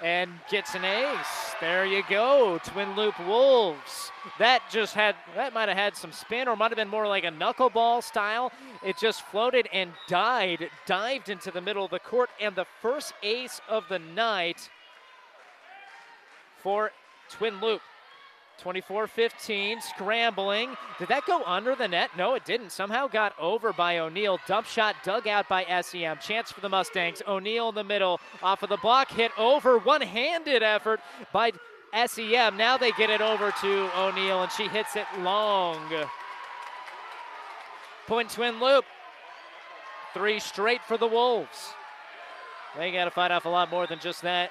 And gets an ace. There you go. Twin Loup Wolves. That just had, that might have had some spin or might have been more like a knuckleball style. It just floated and died, dived into the middle of the court. And the first ace of the night for Twin Loup. 24 15, scrambling. Did that go under the net? No, it didn't. Somehow got over by O'Neill. Dump shot dug out by SEM. Chance for the Mustangs. O'Neill in the middle, off of the block, hit over. One handed effort by SEM. Now they get it over to O'Neill, and she hits it long. Point Twin Loup. Three straight for the Wolves. They got to fight off a lot more than just that.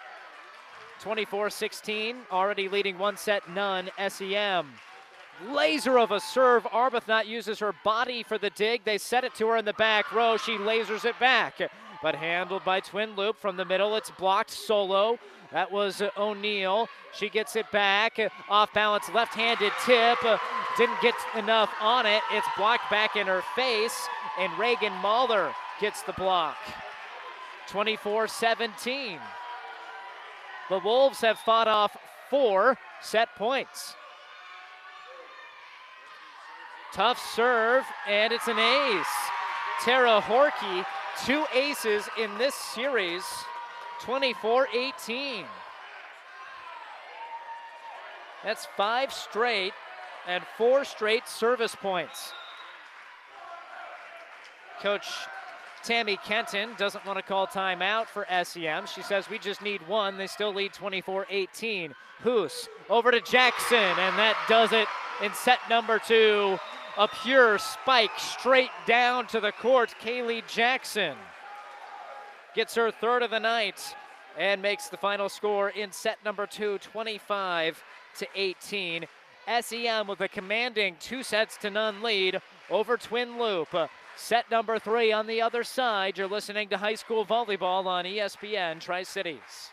24 16, already leading one set, none. SEM. Laser of a serve. Arbuthnot uses her body for the dig. They set it to her in the back row. She lasers it back, but handled by Twin Loup from the middle. It's blocked solo. That was O'Neill. She gets it back. Off balance, left handed tip. Didn't get enough on it. It's blocked back in her face, and Reagan Mahler gets the block. 24 17. The Wolves have fought off four set points. Tough serve, and it's an ace. Tara Horky, two aces in this series, 24 18. That's five straight and four straight service points. Coach Tammy Kenton doesn't want to call timeout for SEM. She says we just need one. They still lead 24 18. Hoos over to Jackson, and that does it in set number two. A pure spike straight down to the court. Kaylee Jackson gets her third of the night and makes the final score in set number two 25 to 18. SEM with a commanding two sets to none lead over Twin Loup. Set number three on the other side. You're listening to high school volleyball on ESPN Tri Cities.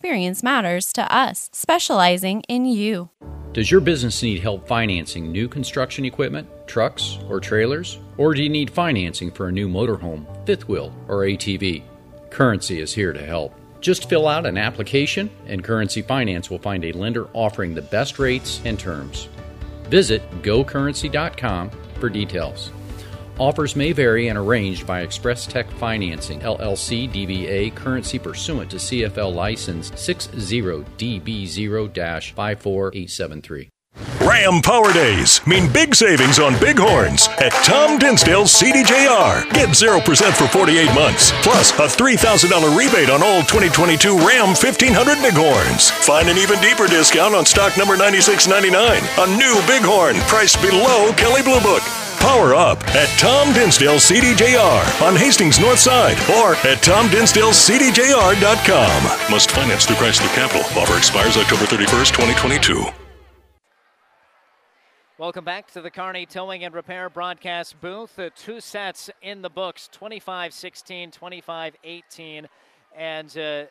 experience matters to us, specializing in you. Does your business need help financing new construction equipment, trucks, or trailers? Or do you need financing for a new motorhome, fifth wheel, or ATV? Currency is here to help. Just fill out an application, and Currency Finance will find a lender offering the best rates and terms. Visit gocurrency.com for details. Offers may vary and arranged by Express Tech Financing, LLC DBA, currency pursuant to CFL license 60DB0 54873. Ram Power Days mean big savings on big horns at Tom Dinsdale CDJR. Get 0% for 48 months, plus a $3,000 rebate on all 2022 Ram 1500 big horns. Find an even deeper discount on stock number 9699, a new bighorn priced below Kelley Blue Book. Power up at Tom Dinsdale CDJR on Hastings North Side or at TomDinsdaleCDJR.com. Must finance through Chrysler Capital. Offer expires October 31st, 2022. Welcome back to the Kearney Towing and Repair broadcast booth. Uh, two sets in the books 25 16, 25 18. And uh,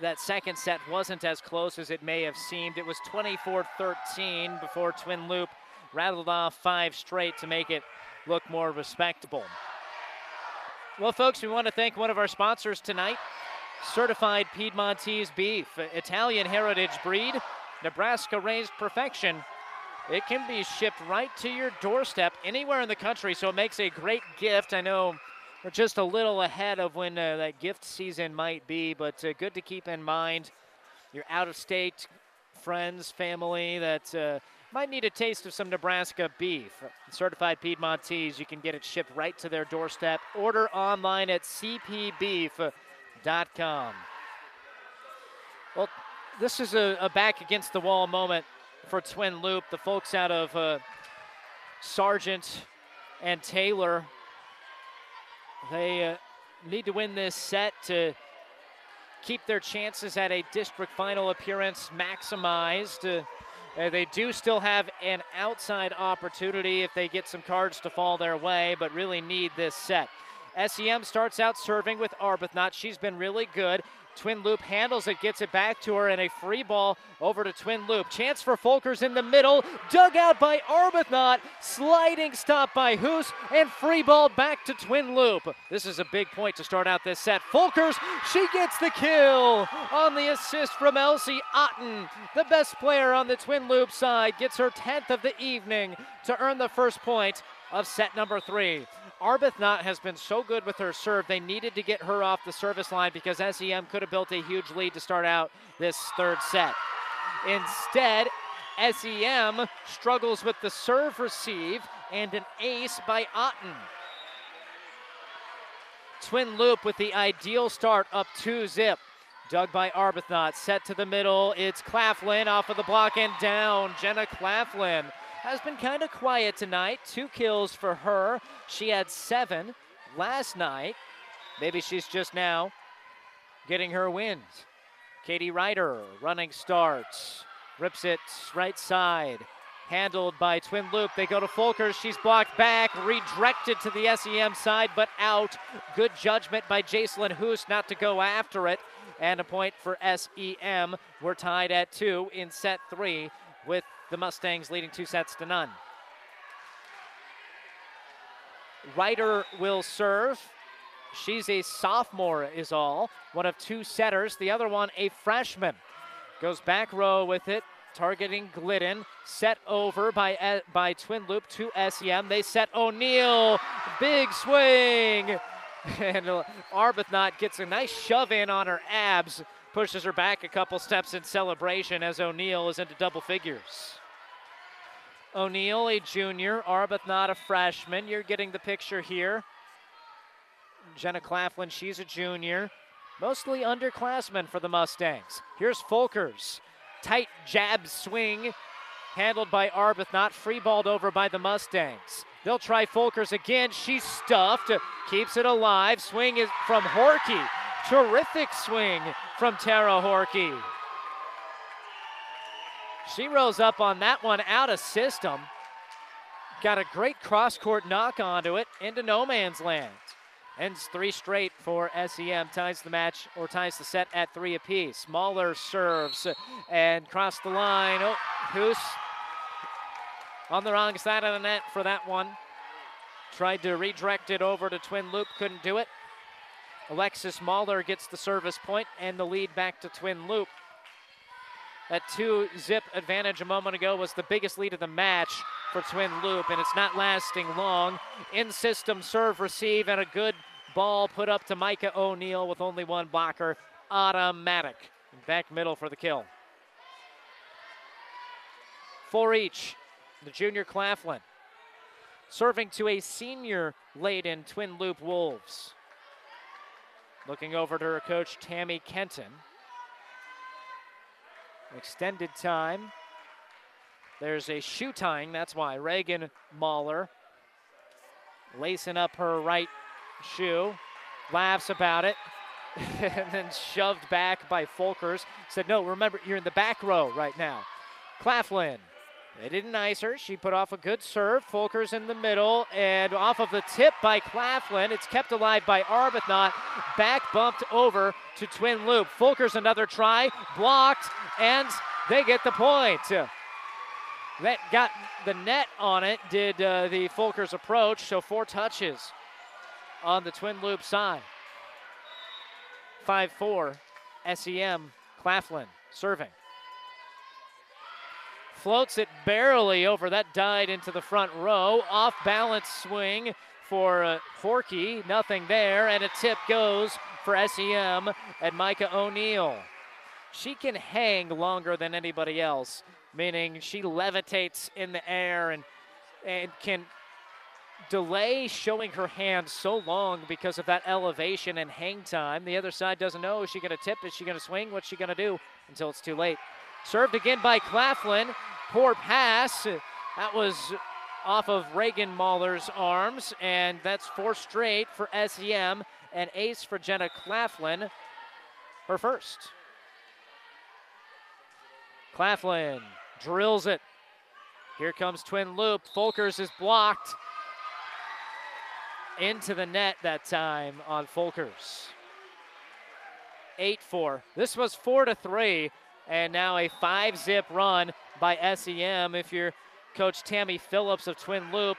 that second set wasn't as close as it may have seemed. It was 24 13 before Twin Loup rattled off five straight to make it look more respectable. Well, folks, we want to thank one of our sponsors tonight Certified Piedmontese Beef, Italian heritage breed, Nebraska raised perfection. It can be shipped right to your doorstep anywhere in the country, so it makes a great gift. I know we're just a little ahead of when uh, that gift season might be, but uh, good to keep in mind. Your out of state friends, family that uh, might need a taste of some Nebraska beef. Certified Piedmontese, you can get it shipped right to their doorstep. Order online at cpbeef.com. Well, this is a, a back against the wall moment for Twin Loup. The folks out of uh, Sargent and Taylor they uh, need to win this set to keep their chances at a district final appearance maximized. Uh, Uh, they do still have an outside opportunity if they get some cards to fall their way, but really need this set. SEM starts out serving with Arbuthnot. She's been really good. Twin Loup handles it, gets it back to her, and a free ball over to Twin Loup. Chance for Folkers in the middle, dug out by Arbuthnot, sliding stop by Hoos, and free ball back to Twin Loup. This is a big point to start out this set. Folkers, she gets the kill on the assist from Elsie Otten. The best player on the Twin Loup side gets her 10th of the evening to earn the first point of set number three. Arbuthnot has been so good with her serve, they needed to get her off the service line because SEM could have built a huge lead to start out this third set. Instead, SEM struggles with the serve receive and an ace by Otten. Twin Loup with the ideal start up 2 zip. Dug by Arbuthnot, set to the middle. It's Claflin off of the block and down. Jenna Claflin has been kind of quiet tonight. Two kills for her. She had seven last night. Maybe she's just now getting her wins. Katie Ryder running starts. Rips it right side. Handled by Twin Loup. They go to Folkers. She's blocked back. Redirected to the SEM side, but out. Good judgment by Jacelyn Hoos not to go after it. And a point for SEM. We're tied at two in set three with the Mustangs leading two sets to none. Ryder will serve. She's a sophomore, is all. One of two setters. The other one, a freshman. Goes back row with it, targeting Glidden. Set over by, uh, by Twin Loup to SEM. They set O'Neill. Big swing. And Arbuthnot gets a nice shove in on her abs. Pushes her back a couple steps in celebration as O'Neill is into double figures. O'Neill, a junior. Arbuthnot, a freshman. You're getting the picture here. Jenna Claflin, she's a junior. Mostly underclassmen for the Mustangs. Here's Folkers. Tight jab swing handled by Arbuthnot, free balled over by the Mustangs. They'll try Folkers again. She's stuffed, keeps it alive. Swing is from Horky. Terrific swing from Tara Horky. She rose up on that one out of system. Got a great cross court knock onto it into no man's land. Ends three straight for SEM. Ties the match or ties the set at three apiece. Mahler serves and cross the line. Oh, Hoos on the wrong side of the net for that one. Tried to redirect it over to Twin Loup, couldn't do it. Alexis Mahler gets the service point and the lead back to Twin Loup. That two zip advantage a moment ago was the biggest lead of the match for Twin Loup, and it's not lasting long. In system serve receive and a good ball put up to Micah O'Neill with only one blocker. Automatic. Back middle for the kill. For each, the junior Claflin. Serving to a senior laden Twin Loup Wolves. Looking over to her coach, Tammy Kenton. Extended time. There's a shoe tying, that's why. Reagan Mahler lacing up her right shoe, laughs about it, and then shoved back by Folkers. Said, no, remember, you're in the back row right now. Claflin They didn't ice her. She put off a good serve. Folkers in the middle, and off of the tip by Claflin. It's kept alive by Arbuthnot. Back bumped over to Twin Loup. Folkers another try, blocked, and they get the point. That got the net on it, did uh, the Folkers approach, so four touches on the Twin Loup side. 5 4, SEM, Claflin serving. Floats it barely over. That died into the front row. Off balance swing for uh, Horky. Nothing there. And a tip goes for SEM and Micah O'Neill. She can hang longer than anybody else, meaning she levitates in the air and, and can delay showing her hand so long because of that elevation and hang time. The other side doesn't know is she going to tip? Is she going to swing? What's she going to do until it's too late? Served again by Claflin. Poor pass. That was off of Reagan Mahler's arms, and that's four straight for SEM and ace for Jenna Claflin, her first. Claflin drills it. Here comes Twin Loup. Folkers is blocked into the net that time on Folkers. 8 4. This was 4 to 3, and now a five zip run by SEM. If you're Coach Tammy Phillips of Twin Loup,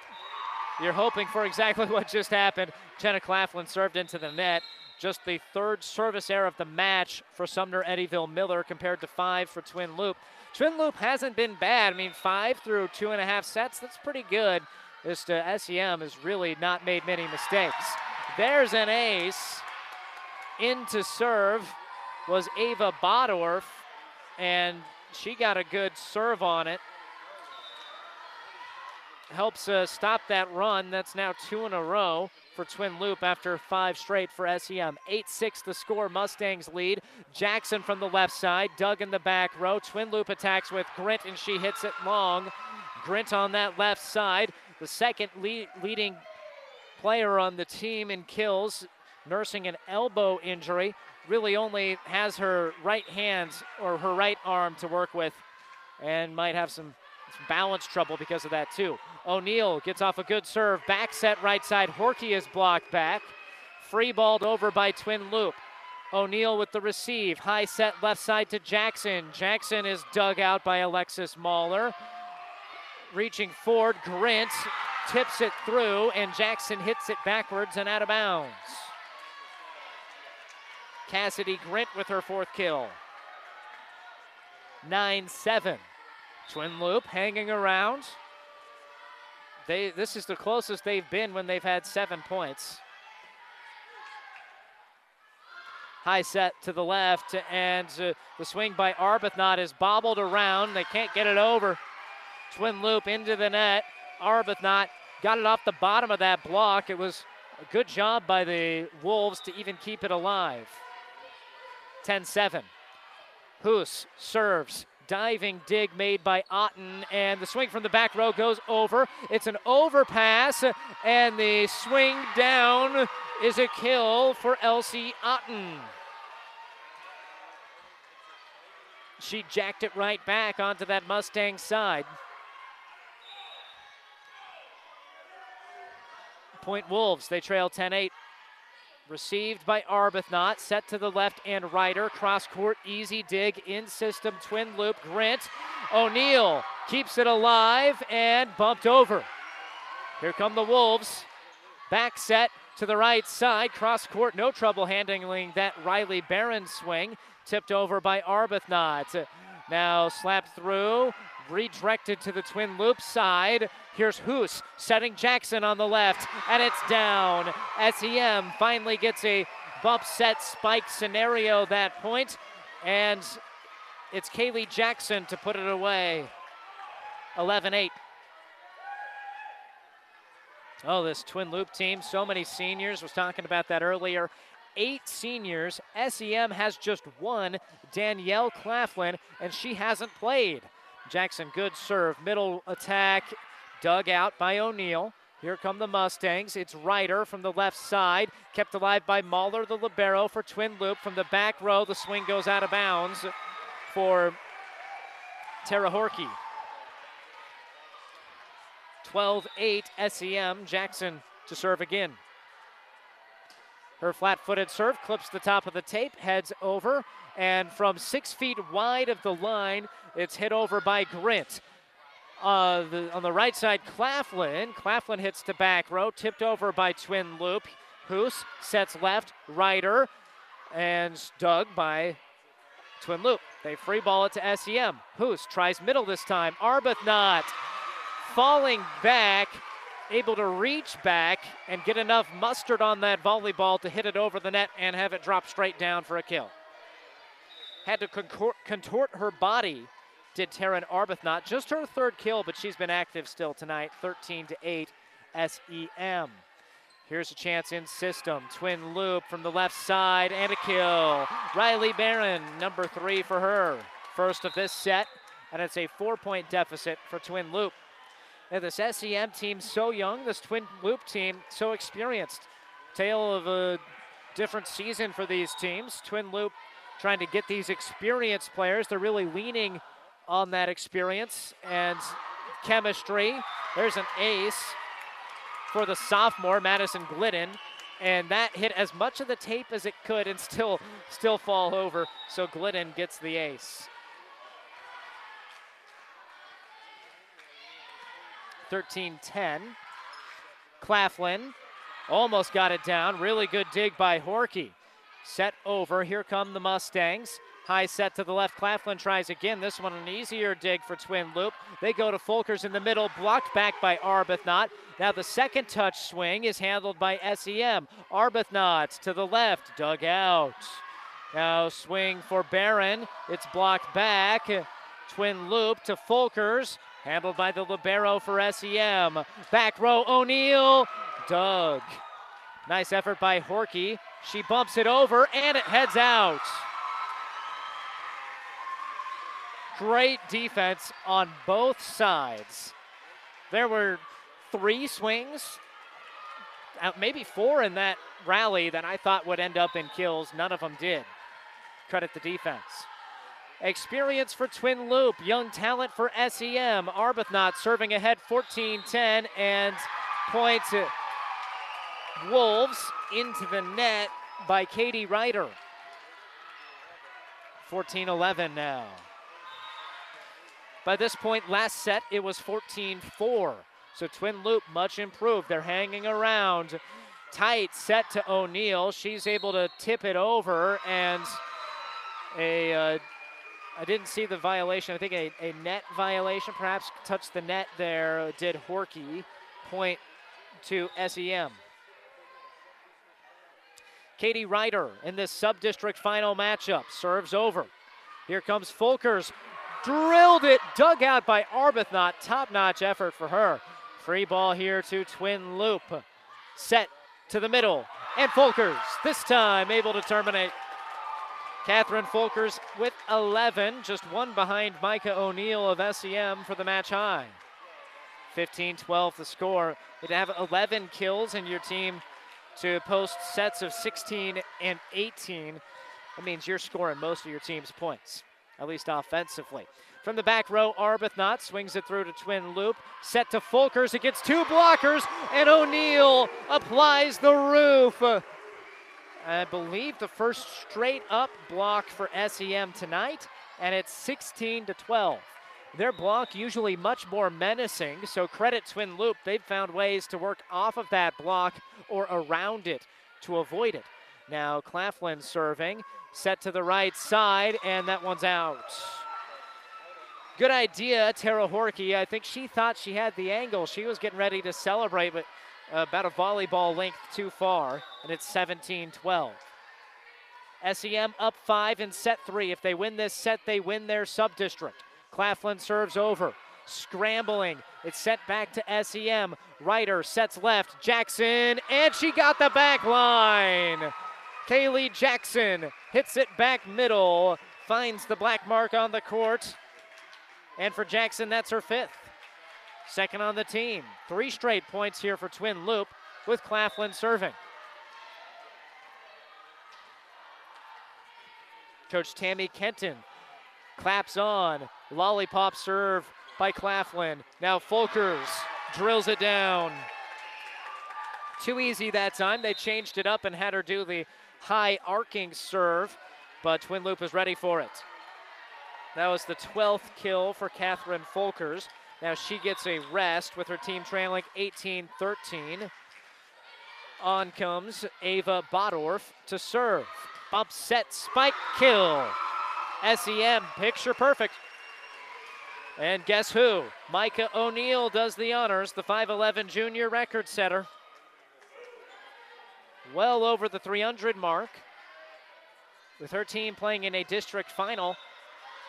you're hoping for exactly what just happened. Jenna Claflin served into the net. Just the third service error of the match for Sumner Eddyville Miller compared to five for Twin Loup. Twin Loup hasn't been bad. I mean, five through two and a half sets, that's pretty good. This uh, SEM has really not made many mistakes. There's an ace. Into serve was Ava Bodorf, and she got a good serve on it. Helps uh, stop that run. That's now two in a row for Twin Loup after five straight for SEM. 8 6 the score. Mustangs lead. Jackson from the left side. Dug in the back row. Twin Loup attacks with Grint, and she hits it long. Grint on that left side. The second lead, leading player on the team in kills, nursing an elbow injury really only has her right hand or her right arm to work with and might have some, balance trouble because of that too. O'Neill gets off a good serve, back set right side. Horky is blocked back. Free balled over by Twin Loup. O'Neill with the receive. High set left side to Jackson. Jackson is dug out by Alexis Mahler. Reaching forward, Grint tips it through, and Jackson hits it backwards and out of bounds. Cassidy Grint with her fourth kill. 9 7. Twin Loup hanging around. They, this is the closest they've been when they've had seven points. High set to the left, and uh, the swing by Arbuthnot is bobbled around. They can't get it over. Twin Loup into the net. Arbuthnot got it off the bottom of that block. It was a good job by the Wolves to even keep it alive. 10 7. Hoos serves. Diving dig made by Otten, and the swing from the back row goes over. It's an overpass, and the swing down is a kill for Elsie Otten. She jacked it right back onto that Mustang side. Point Wolves, they trail 10 8. Received by Arbuthnot, set to the left and righter. Cross court, easy dig, in system, Twin Loup. Grint. O'Neill keeps it alive and bumped over. Here come the Wolves. Back set to the right side. Cross court, no trouble handling that Riley Barron swing. Tipped over by Arbuthnot. Now slapped through, redirected to the Twin Loup side. Here's Hoos setting Jackson on the left, and it's down. SEM finally gets a bump set spike scenario that point, and it's Kaylee Jackson to put it away. 11 8. Oh, this Twin Loup team, so many seniors. Was talking about that earlier. Eight seniors. SEM has just one, Danielle Claflin, and she hasn't played. Jackson, good serve. Middle attack, dug out by O'Neill. Here come the Mustangs. It's Ryder from the left side, kept alive by Mahler, the libero for Twin Loup from the back row. The swing goes out of bounds for Tara Horky. 12 8 SEM. Jackson to serve again. Her flat footed serve clips the top of the tape, heads over, and from six feet wide of the line, it's hit over by Grint. Uh, the, on the right side, Claflin. Claflin hits to back row, tipped over by Twin Loup. Hoos sets left, Ryder, and dug by Twin Loup. They free ball it to SEM. Hoos tries middle this time. Arbuthnot falling back, able to reach back and get enough mustard on that volleyball to hit it over the net and have it drop straight down for a kill. Had to contort her body did Taryn Arbuthnot. Just her third kill, but she's been active still tonight. 13 to 8 SEM. Here's a chance in system. Twin Loup from the left side and a kill. Riley Barron, number three for her. First of this set, and it's a four point deficit for Twin Loup. And this SEM team so young, this Twin Loup team so experienced. Tale of a different season for these teams. Twin Loup trying to get these experienced players. They're really leaning on that experience and chemistry. There's an ace for the sophomore, Madison Glidden. And that hit as much of the tape as it could and still still fall over. So Glidden gets the ace. 13-10. Claflin almost got it down. Really good dig by Horky. Set over. Here come the Mustangs. High set to the left. Claflin tries again. This one an easier dig for Twin Loup. They go to Folkers in the middle, blocked back by Arbuthnot. Now the second touch swing is handled by SEM. Arbuthnot to the left, dug out. Now swing for Barron. It's blocked back. Twin Loup to Folkers. Handled by the Libero for SEM. Back row O'Neill. Dug. Nice effort by Horky. She bumps it over and it heads out. Great defense on both sides. There were three swings, uh, maybe four in that rally that I thought would end up in kills. None of them did. Credit the defense. Experience for Twin Loup, young talent for SEM. Arbuthnot serving ahead 14 10 and point Wolves into the net by Katie Ryder. 14 11 now. By this point, last set, it was 14 4. So Twin Loop much improved. They're hanging around. Tight set to O'Neill. She's able to tip it over, and a uh, I didn't see the violation. I think a, a net violation perhaps touched the net there. Did Horky point to SEM? Katie Ryder in this sub-district final matchup serves over. Here comes Folkers drilled it, dug out by Arbuthnot. Top notch effort for her. Free ball here to Twin Loup. Set to the middle. And Folkers, this time able to terminate. Catherine Folkers with 11, just one behind Micah O'Neill of SEM for the match high. 15 12 the score. To have 11 kills in your team to post sets of 16 and 18, that means you're scoring most of your team's points at least offensively. From the back row, Arbuthnot swings it through to Twin Loup. Set to Folkers. It gets two blockers, and O'Neill applies the roof. I believe the first straight up block for SEM tonight, and it's 16 to 12. Their block usually much more menacing, so credit Twin Loup. They've found ways to work off of that block or around it to avoid it. Now Claflin serving. Set to the right side, and that one's out. Good idea, Tara Horky. I think she thought she had the angle. She was getting ready to celebrate, but Uh, about a volleyball length too far, and it's 17 12. SEM up five in set three. If they win this set, they win their sub district. Claflin serves over. Scrambling. It's sent back to SEM. Ryder sets left. Jackson, and she got the back line. Kaylee Jackson hits it back middle, finds the black mark on the court. And for Jackson, that's her fifth. Second on the team. Three straight points here for Twin Loup with Claflin serving. Coach Tammy Kenton claps on. Lollipop serve by Claflin. Now Folkers drills it down. Too easy that time. They changed it up and had her do the high arcing serve, but Twin Loup is ready for it. That was the 12th kill for Catherine Folkers. Now she gets a rest with her team trailing 18 13. On comes Ava Bodorf to serve. Bump set, spike, kill. SEM, picture perfect. And guess who? Micah O'Neill does the honors, the 5'11 junior record setter. Well over the 300 mark. With her team playing in a district final,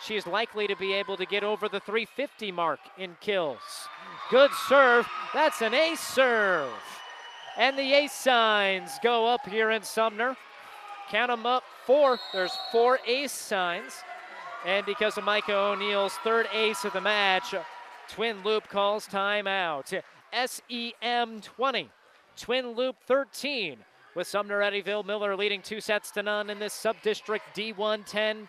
she is likely to be able to get over the 350 mark in kills. Good serve. That's an ace serve. And the ace signs go up here in Sumner. Count them up four. There's four ace signs. And because of Micah O'Neill's third ace of the match, Twin Loup calls timeout. SEM 20, Twin Loup 13, with Sumner Eddyville Miller leading two sets to none in this sub-district D110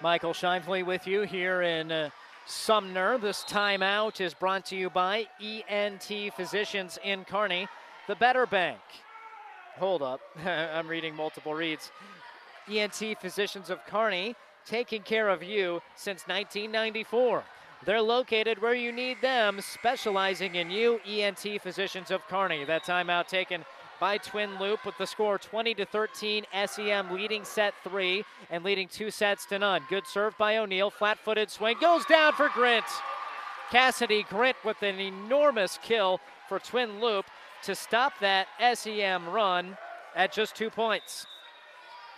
Michael Shively with you here in uh, Sumner. This timeout is brought to you by ENT Physicians in Kearney, the Better Bank. Hold up, I'm reading multiple reads. ENT Physicians of Kearney, taking care of you since 1994. They're located where you need them, specializing in you, ENT Physicians of Kearney. That timeout taken by Twin Loup with the score 20 to 13. SEM leading set three and leading two sets to none. Good serve by O'Neill. Flat footed swing goes down for Grint. Cassidy Grint with an enormous kill for Twin Loup to stop that SEM run at just two points.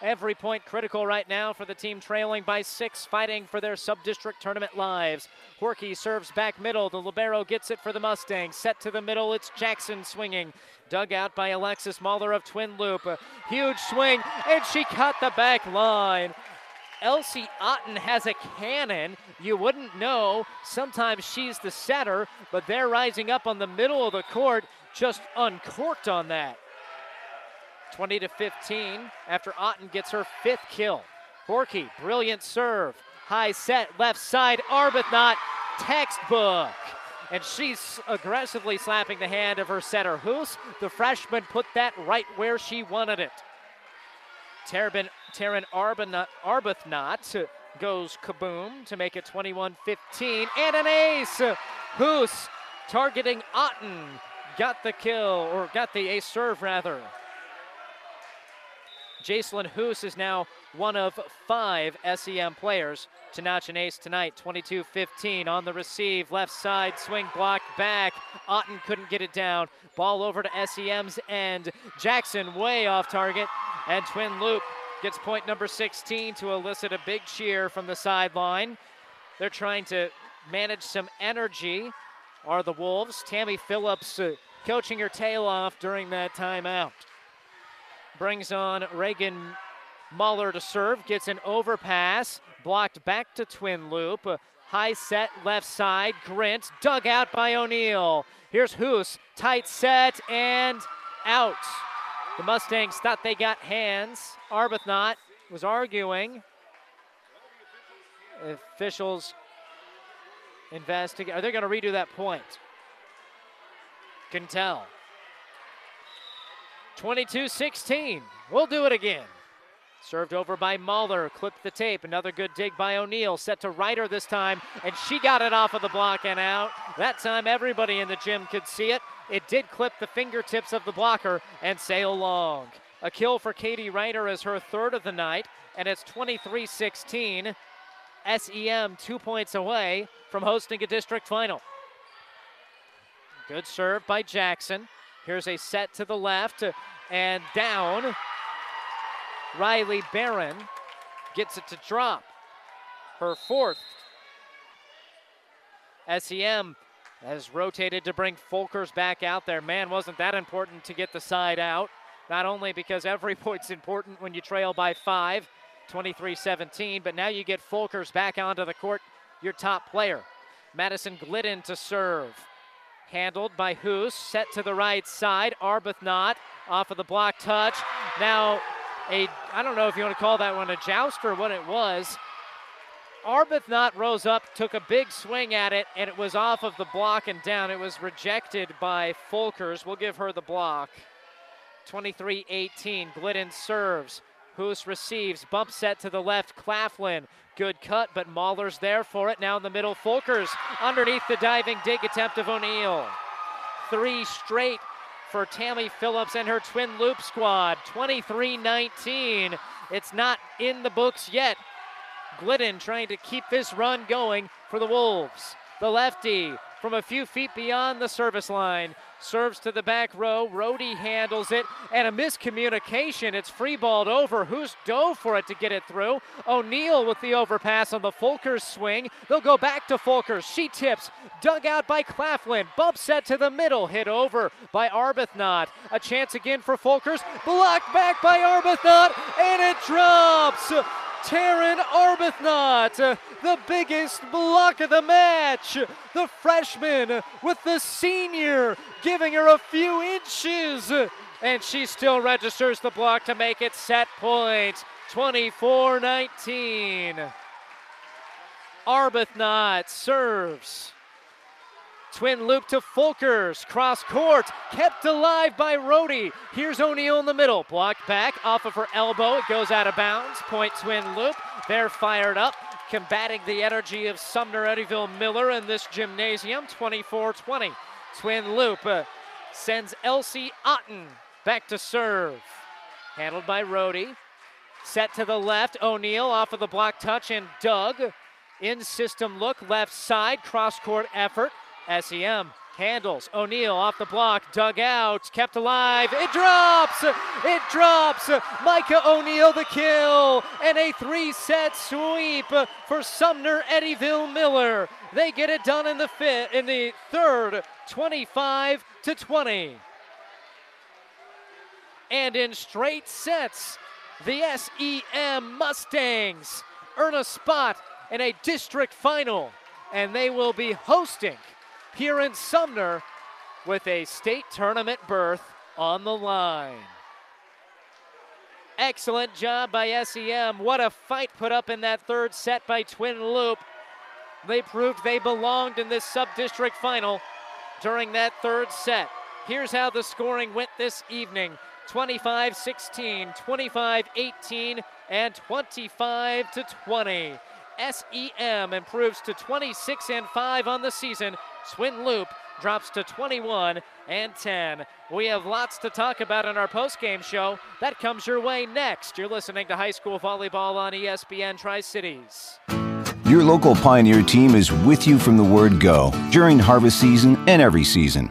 Every point critical right now for the team trailing by six, fighting for their sub-district tournament lives. Horky serves back middle. The Libero gets it for the Mustangs. Set to the middle. It's Jackson swinging. Dug out by Alexis Mahler of Twin Loup. A huge swing, and she cut the back line. Elsie Otten has a cannon. You wouldn't know. Sometimes she's the setter, but they're rising up on the middle of the court, just uncorked on that. 20 to 15 after Otten gets her fifth kill. Horky, brilliant serve. High set, left side, Arbuthnot, textbook. And she's aggressively slapping the hand of her setter, Hoos. The freshman put that right where she wanted it. Taryn Arbuthnot goes kaboom to make it 21 15. And an ace! Hoos targeting Otten. Got the kill, or got the ace serve rather. Jacelyn Hoos is now one of five SEM players to notch an ace tonight. 22 15 on the receive. Left side swing block back. Otten couldn't get it down. Ball over to SEM's end. Jackson way off target. And Twin Loup gets point number 16 to elicit a big cheer from the sideline. They're trying to manage some energy, are the Wolves. Tammy Phillips uh, coaching her tail off during that timeout brings on Reagan Mahler to serve, gets an overpass, blocked back to Twin Loup. High set left side, Grint, dug out by O'Neill. Here's Hoos, tight set and out. The Mustangs thought they got hands. Arbuthnot was arguing. Officials investigate. Are they going to redo that point? Can tell. 22 16. We'll do it again. Served over by Mahler, clipped the tape. Another good dig by O'Neill, set to Ryder this time, and she got it off of the block and out. That time, everybody in the gym could see it. It did clip the fingertips of the blocker and sail long. A kill for Katie Ryder is her third of the night, and it's 23 16. SEM two points away from hosting a district final. Good serve by Jackson. Here's a set to the left and down. Riley Barron gets it to drop. Her fourth. SEM has rotated to bring Folkers back out there. Man, wasn't that important to get the side out. Not only because every point's important when you trail by five, 23 17, but now you get Folkers back onto the court, your top player. Madison Glidden to serve. Handled by Hoos, set to the right side. Arbuthnot off of the block touch. Now, a, I don't know if you want to call that one a joust or what it was. Arbuthnot rose up, took a big swing at it, and it was off of the block and down. It was rejected by Folkers. We'll give her the block. 23 18. Glidden serves. Hoos receives. Bump set to the left. Claflin. Good cut, but Mahler's there for it. Now in the middle. Folkers underneath the diving dig attempt of O'Neill. Three straight for Tammy Phillips and her Twin Loup squad. 23 19. It's not in the books yet. Glidden trying to keep this run going for the Wolves. The lefty from a few feet beyond the service line serves to the back row. Rody handles it, and a miscommunication. It's free balled over. Hoos dove for it to get it through? O'Neill with the overpass on the Folkers swing. They'll go back to Folkers. She tips, dug out by Claflin. Bump set to the middle, hit over by Arbuthnot. A chance again for Folkers. Blocked back by Arbuthnot, and it drops. Taryn Arbuthnot, the biggest block of the match. The freshman with the senior giving her a few inches. And she still registers the block to make it set point 24 19. Arbuthnot serves. Twin Loup to Folkers. Cross court. Kept alive by Rody. Here's O'Neill in the middle. Blocked back off of her elbow. It goes out of bounds. Point Twin Loup. They're fired up. Combating the energy of Sumner Eddyville Miller in this gymnasium. 24 20. Twin Loup uh, sends Elsie Otten back to serve. Handled by Rody. Set to the left. O'Neill off of the block touch and dug. In system look. Left side. Cross court effort. SEM handles. O'Neill off the block, dug out, kept alive. It drops! It drops! Micah O'Neill the kill, and a three set sweep for Sumner Eddyville Miller. They get it done in the fifth, in the third, 25 to 20. And in straight sets, the SEM Mustangs earn a spot in a district final, and they will be hosting here in Sumner with a state tournament berth on the line. Excellent job by SEM. What a fight put up in that third set by Twin Loup. They proved they belonged in this sub district final during that third set. Here's how the scoring went this evening 25 16, 25 18, and 25 to 20. SEM improves to 26 and 5 on the season. Twin Loup drops to 21 and 10. We have lots to talk about in our post-game show. That comes your way next. You're listening to high school volleyball on ESPN Tri Cities. Your local Pioneer team is with you from the word go during harvest season and every season.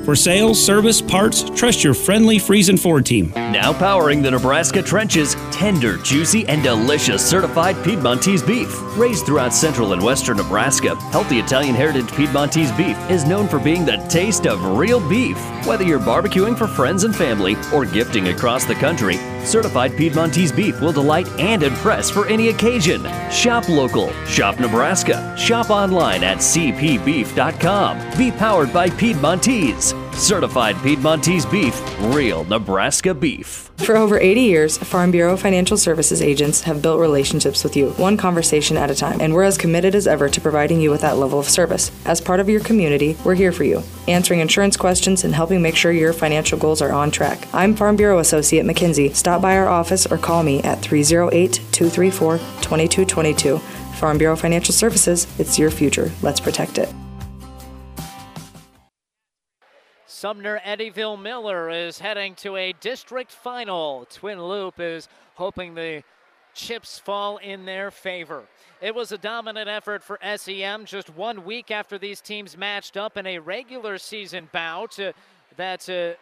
For sales, service, parts, trust your friendly Friesen Ford team. Now powering the Nebraska trenches, tender, juicy, and delicious certified Piedmontese beef. Raised throughout central and western Nebraska, healthy Italian heritage Piedmontese beef is known for being the taste of real beef. Whether you're barbecuing for friends and family or gifting across the country, certified Piedmontese beef will delight and impress for any occasion. Shop local, shop Nebraska, shop online at cpbeef.com. Be powered by Piedmontese. Certified Piedmontese beef, real Nebraska beef. For over 80 years, Farm Bureau Financial Services agents have built relationships with you, one conversation at a time, and we're as committed as ever to providing you with that level of service. As part of your community, we're here for you, answering insurance questions and helping make sure your financial goals are on track. I'm Farm Bureau Associate McKinsey. Stop by our office or call me at 308 234 2222. Farm Bureau Financial Services, it's your future. Let's protect it. Sumner Eddyville Miller is heading to a district final. Twin Loup is hoping the chips fall in their favor. It was a dominant effort for SEM just one week after these teams matched up in a regular season bout uh, that uh,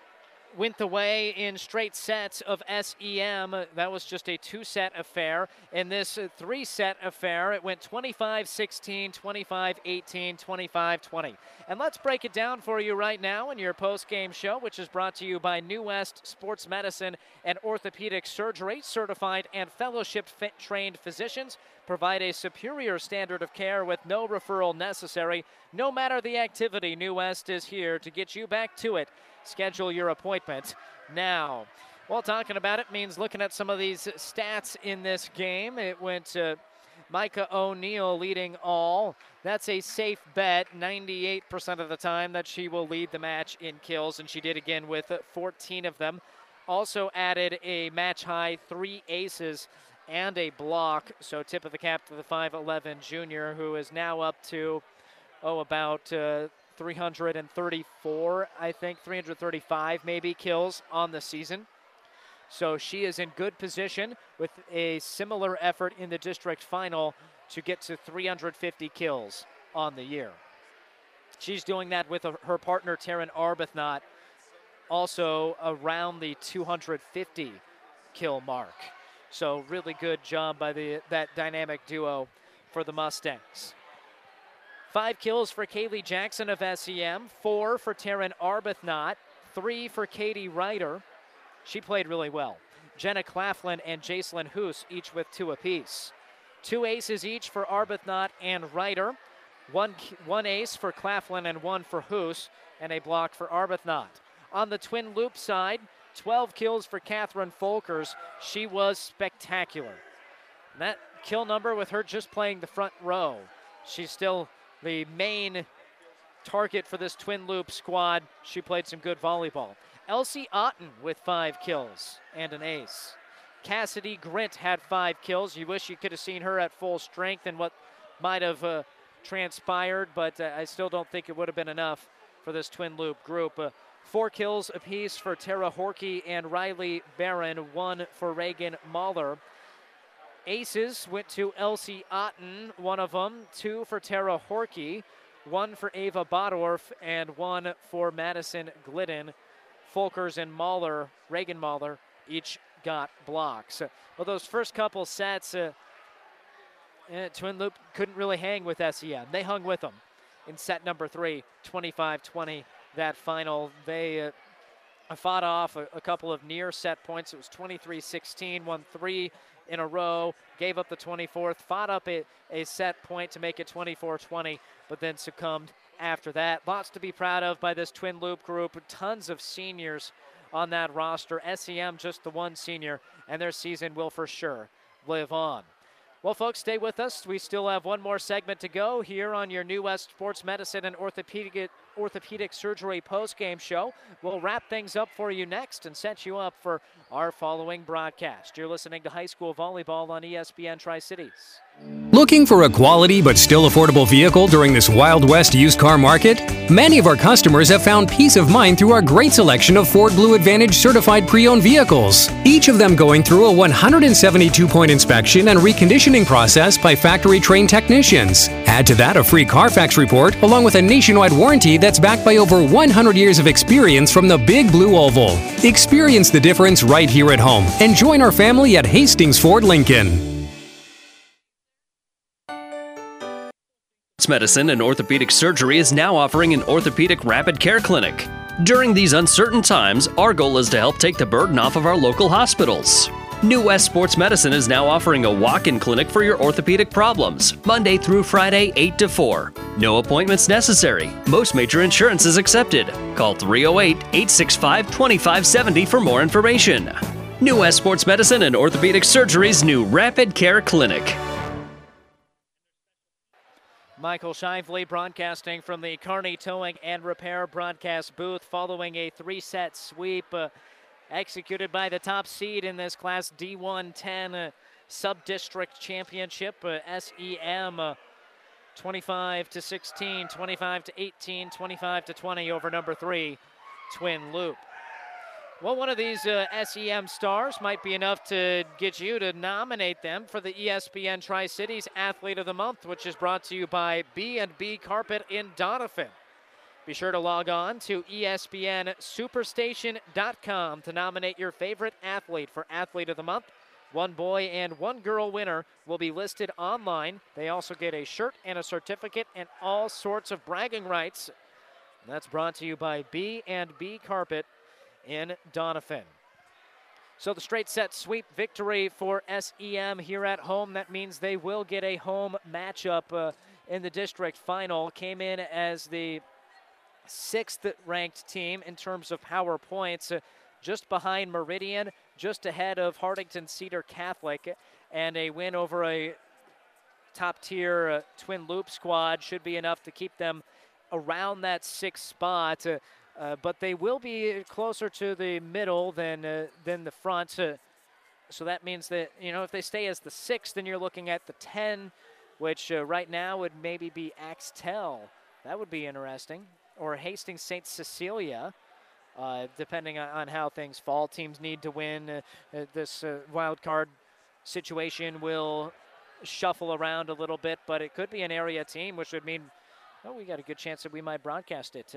went the way in straight sets of SEM. That was just a two set affair. In this three set affair, it went 25 16, 25 18, 25 20. And let's break it down for you right now in your post game show, which is brought to you by New West Sports Medicine and Orthopedic Surgery. Certified and fellowship trained physicians provide a superior standard of care with no referral necessary. No matter the activity, New West is here to get you back to it. Schedule your appointment now. Well, talking about it means looking at some of these stats in this game. It went to Micah O'Neill leading all. That's a safe bet 98% of the time that she will lead the match in kills, and she did again with 14 of them. Also added a match high three aces and a block. So tip of the cap to the 5'11 junior, who is now up to, oh, about uh, 334, I think, 335 maybe kills on the season. So she is in good position with a similar effort in the district final to get to 350 kills on the year. She's doing that with her partner, Taryn Arbuthnot, also around the 250 kill mark. So really good job by the that dynamic duo for the Mustangs. Five kills for Kaylee Jackson of SEM, four for Taryn Arbuthnot, three for Katie Ryder. She played really well. Jenna Claflin and Jacelyn Hoos, each with two apiece. Two aces each for Arbuthnot and Ryder. One, one ace for Claflin and one for Hoos, and a block for Arbuthnot. On the Twin Loup side, 12 kills for Catherine Folkers. She was spectacular. And that kill number with her just playing the front row. She's still the main target for this Twin Loup squad. She played some good volleyball. Elsie Otten with five kills and an ace. Cassidy Grint had five kills. You wish you could have seen her at full strength and what might have uh, transpired, but uh, I still don't think it would have been enough for this Twin Loup group. Uh, four kills apiece for Tara Horky and Riley Barron, one for Reagan Mahler. Aces went to Elsie Otten, one of them, two for Tara Horky, one for Ava Bodorf, and one for Madison Glidden. Folkers and Mahler, Reagan Mahler, each got blocks. Well, those first couple sets, uh, eh, Twin Loup couldn't really hang with SEM. They hung with them in set number three, 25 20. That final, they uh, fought off a, a, couple of near set points. It was 23 16, won three in a row, gave up the 24th, fought up a, a set point to make it 24 20, but then succumbed after that. Lots to be proud of by this Twin Loup group. Tons of seniors on that roster. SEM just the one senior, and their season will for sure live on. Well, folks, stay with us. We still have one more segment to go here on your New West Sports Medicine and Orthopedic orthopedic surgery post-game show. We'll wrap things up for you next and set you up for our following broadcast. You're listening to high school volleyball on ESPN Tri-Cities. Looking for a quality but still affordable vehicle during this Wild West used car market? Many of our customers have found peace of mind through our great selection of Ford Blue Advantage certified pre owned vehicles, each of them going through a 172 point inspection and reconditioning process by factory trained technicians. Add to that a free Carfax report along with a nationwide warranty that's backed by over 100 years of experience from the Big Blue Oval. Experience the difference right here at home and join our family at Hastings Ford Lincoln. Medicine and Orthopedic Surgery is now offering an orthopedic rapid care clinic. During these uncertain times, our goal is to help take the burden off of our local hospitals. New West Sports Medicine is now offering a walk in clinic for your orthopedic problems, Monday through Friday, 8 to 4. No appointments necessary. Most major insurance is accepted. Call 308 865 2570 for more information. New West Sports Medicine and Orthopedic Surgery's new Rapid Care Clinic. Michael Shively broadcasting from the Kearney Towing and Repair broadcast booth following a three set sweep uh, executed by the top seed in this Class D110 uh, Sub District Championship, uh, SEM. Uh, 25 to 16, 25 to 18, 25 to 20 over number three, Twin Loup. Well, one of these uh, SEM stars might be enough to get you to nominate them for the ESPN Tri Cities Athlete of the Month, which is brought to you by B&B Carpet in Doniphan. Be sure to log on to ESPNSuperstation.com to nominate your favorite athlete for Athlete of the Month. One boy and one girl winner will be listed online. They also get a shirt and a certificate and all sorts of bragging rights. That's brought to you by B&B Carpet in Doniphan. So the straight set sweep victory for SEM here at home. That means they will get a home matchup uh, in the district final. Came in as the sixth ranked team in terms of power points, uh, just behind Meridian, just ahead of Hartington Cedar Catholic, and a win over a top tier uh, Twin Loup squad should be enough to keep them around that sixth spot. Uh, uh, but they will be closer to the middle than uh, than the front. Uh, so that means that you know if they stay as the sixth, then you're looking at the 10, which right now would maybe be Axtell. That would be interesting, or Hastings St. Cecilia. Uh, depending on, how things fall, teams need to win. this wild card situation will shuffle around a little bit, but it could be an area team, which would mean, oh, we got a good chance that we might broadcast it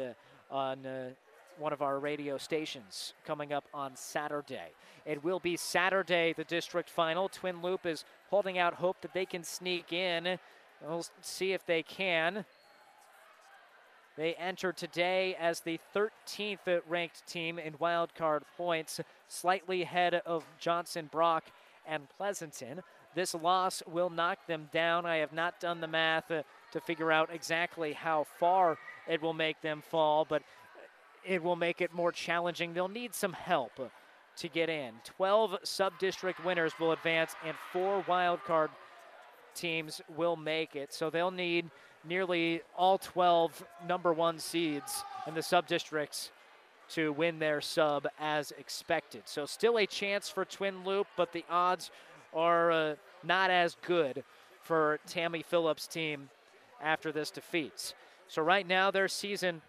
on uh, one of our radio stations coming up on Saturday. It will be Saturday, the district final. Twin Loup is holding out hope that they can sneak in. We'll see if they can. They enter today as the 13th ranked team in wildcard points, slightly ahead of Johnson Brock and Pleasanton. This loss will knock them down. I have not done the math uh, to figure out exactly how far it will make them fall, but it will make it more challenging. They'll need some help to get in. 12 sub district winners will advance, and four wild card teams will make it. So they'll need nearly all 12 number one seeds in the sub districts to win their sub as expected. So still a chance for Twin Loup, but the odds are uh, not as good for Tammy Phillips' team after this defeat. So right now their season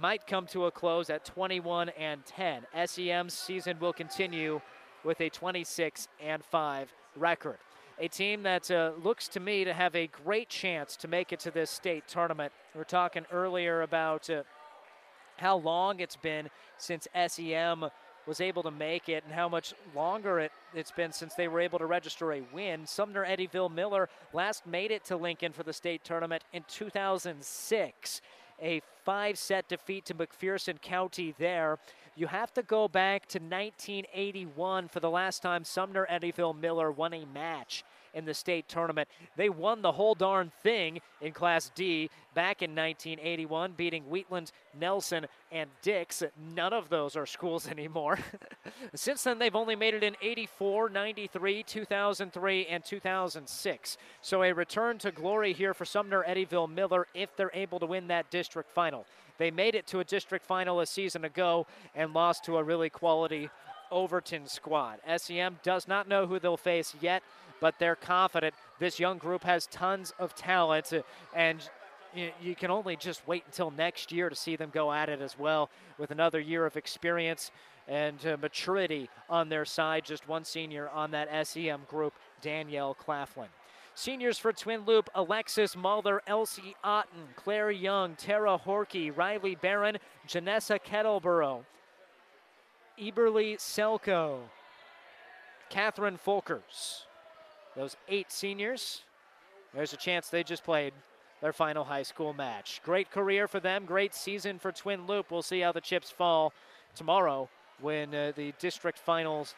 might come to a close at 21 and 10. SEM's season will continue with a 26 and 5 record. A team that uh, looks to me to have a great chance to make it to this state tournament. We are talking earlier about uh, how long it's been since SEM was able to make it and how much longer it, it's been since they were able to register a win. Sumner Eddyville Miller last made it to Lincoln for the state tournament in 2006. A five set defeat to McPherson County there. You have to go back to 1981 for the last time Sumner Eddyville Miller won a match in the state tournament. They won the whole darn thing in Class D back in 1981, beating Wheatland, Nelson, and Dix. None of those are schools anymore. Since then, they've only made it in 84, 93, 2003, and 2006. So a return to glory here for Sumner Eddyville Miller if they're able to win that district final. They made it to a district final a season ago and lost to a really quality Overton squad. SEM does not know who they'll face yet but they're confident this young group has tons of talent, uh, and you can only just wait until next year to see them go at it as well with another year of experience and uh, maturity on their side. Just one senior on that SEM group, Danielle Claflin. Seniors for Twin Loup, Alexis Mahler, Elsie Otten, Claire Young, Tara Horky, Riley Barron, Janessa Kettleborough, Eberly Selko, Catherine Folkers. Those eight seniors, there's a chance they just played their final high school match. Great career for them, great season for Twin Loup. We'll see how the chips fall tomorrow when uh, the district finals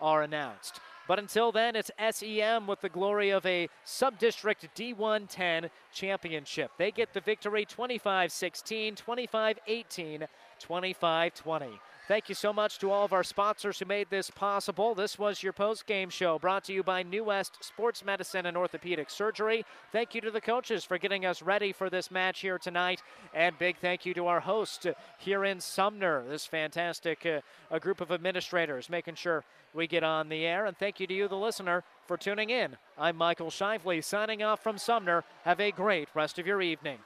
are announced. But until then, it's SEM with the glory of a sub-district D1 10 championship. They get the victory 25 16, 25 18, 25 20. Thank you so much to all of our sponsors who made this possible. This was your post game show brought to you by New West Sports Medicine and Orthopedic Surgery. Thank you to the coaches for getting us ready for this match here tonight. And big thank you to our host here in Sumner, this fantastic uh, a group of administrators making sure we get on the air. And thank you to you, the listener, for tuning in. I'm Michael Shively signing off from Sumner. Have a great rest of your evening.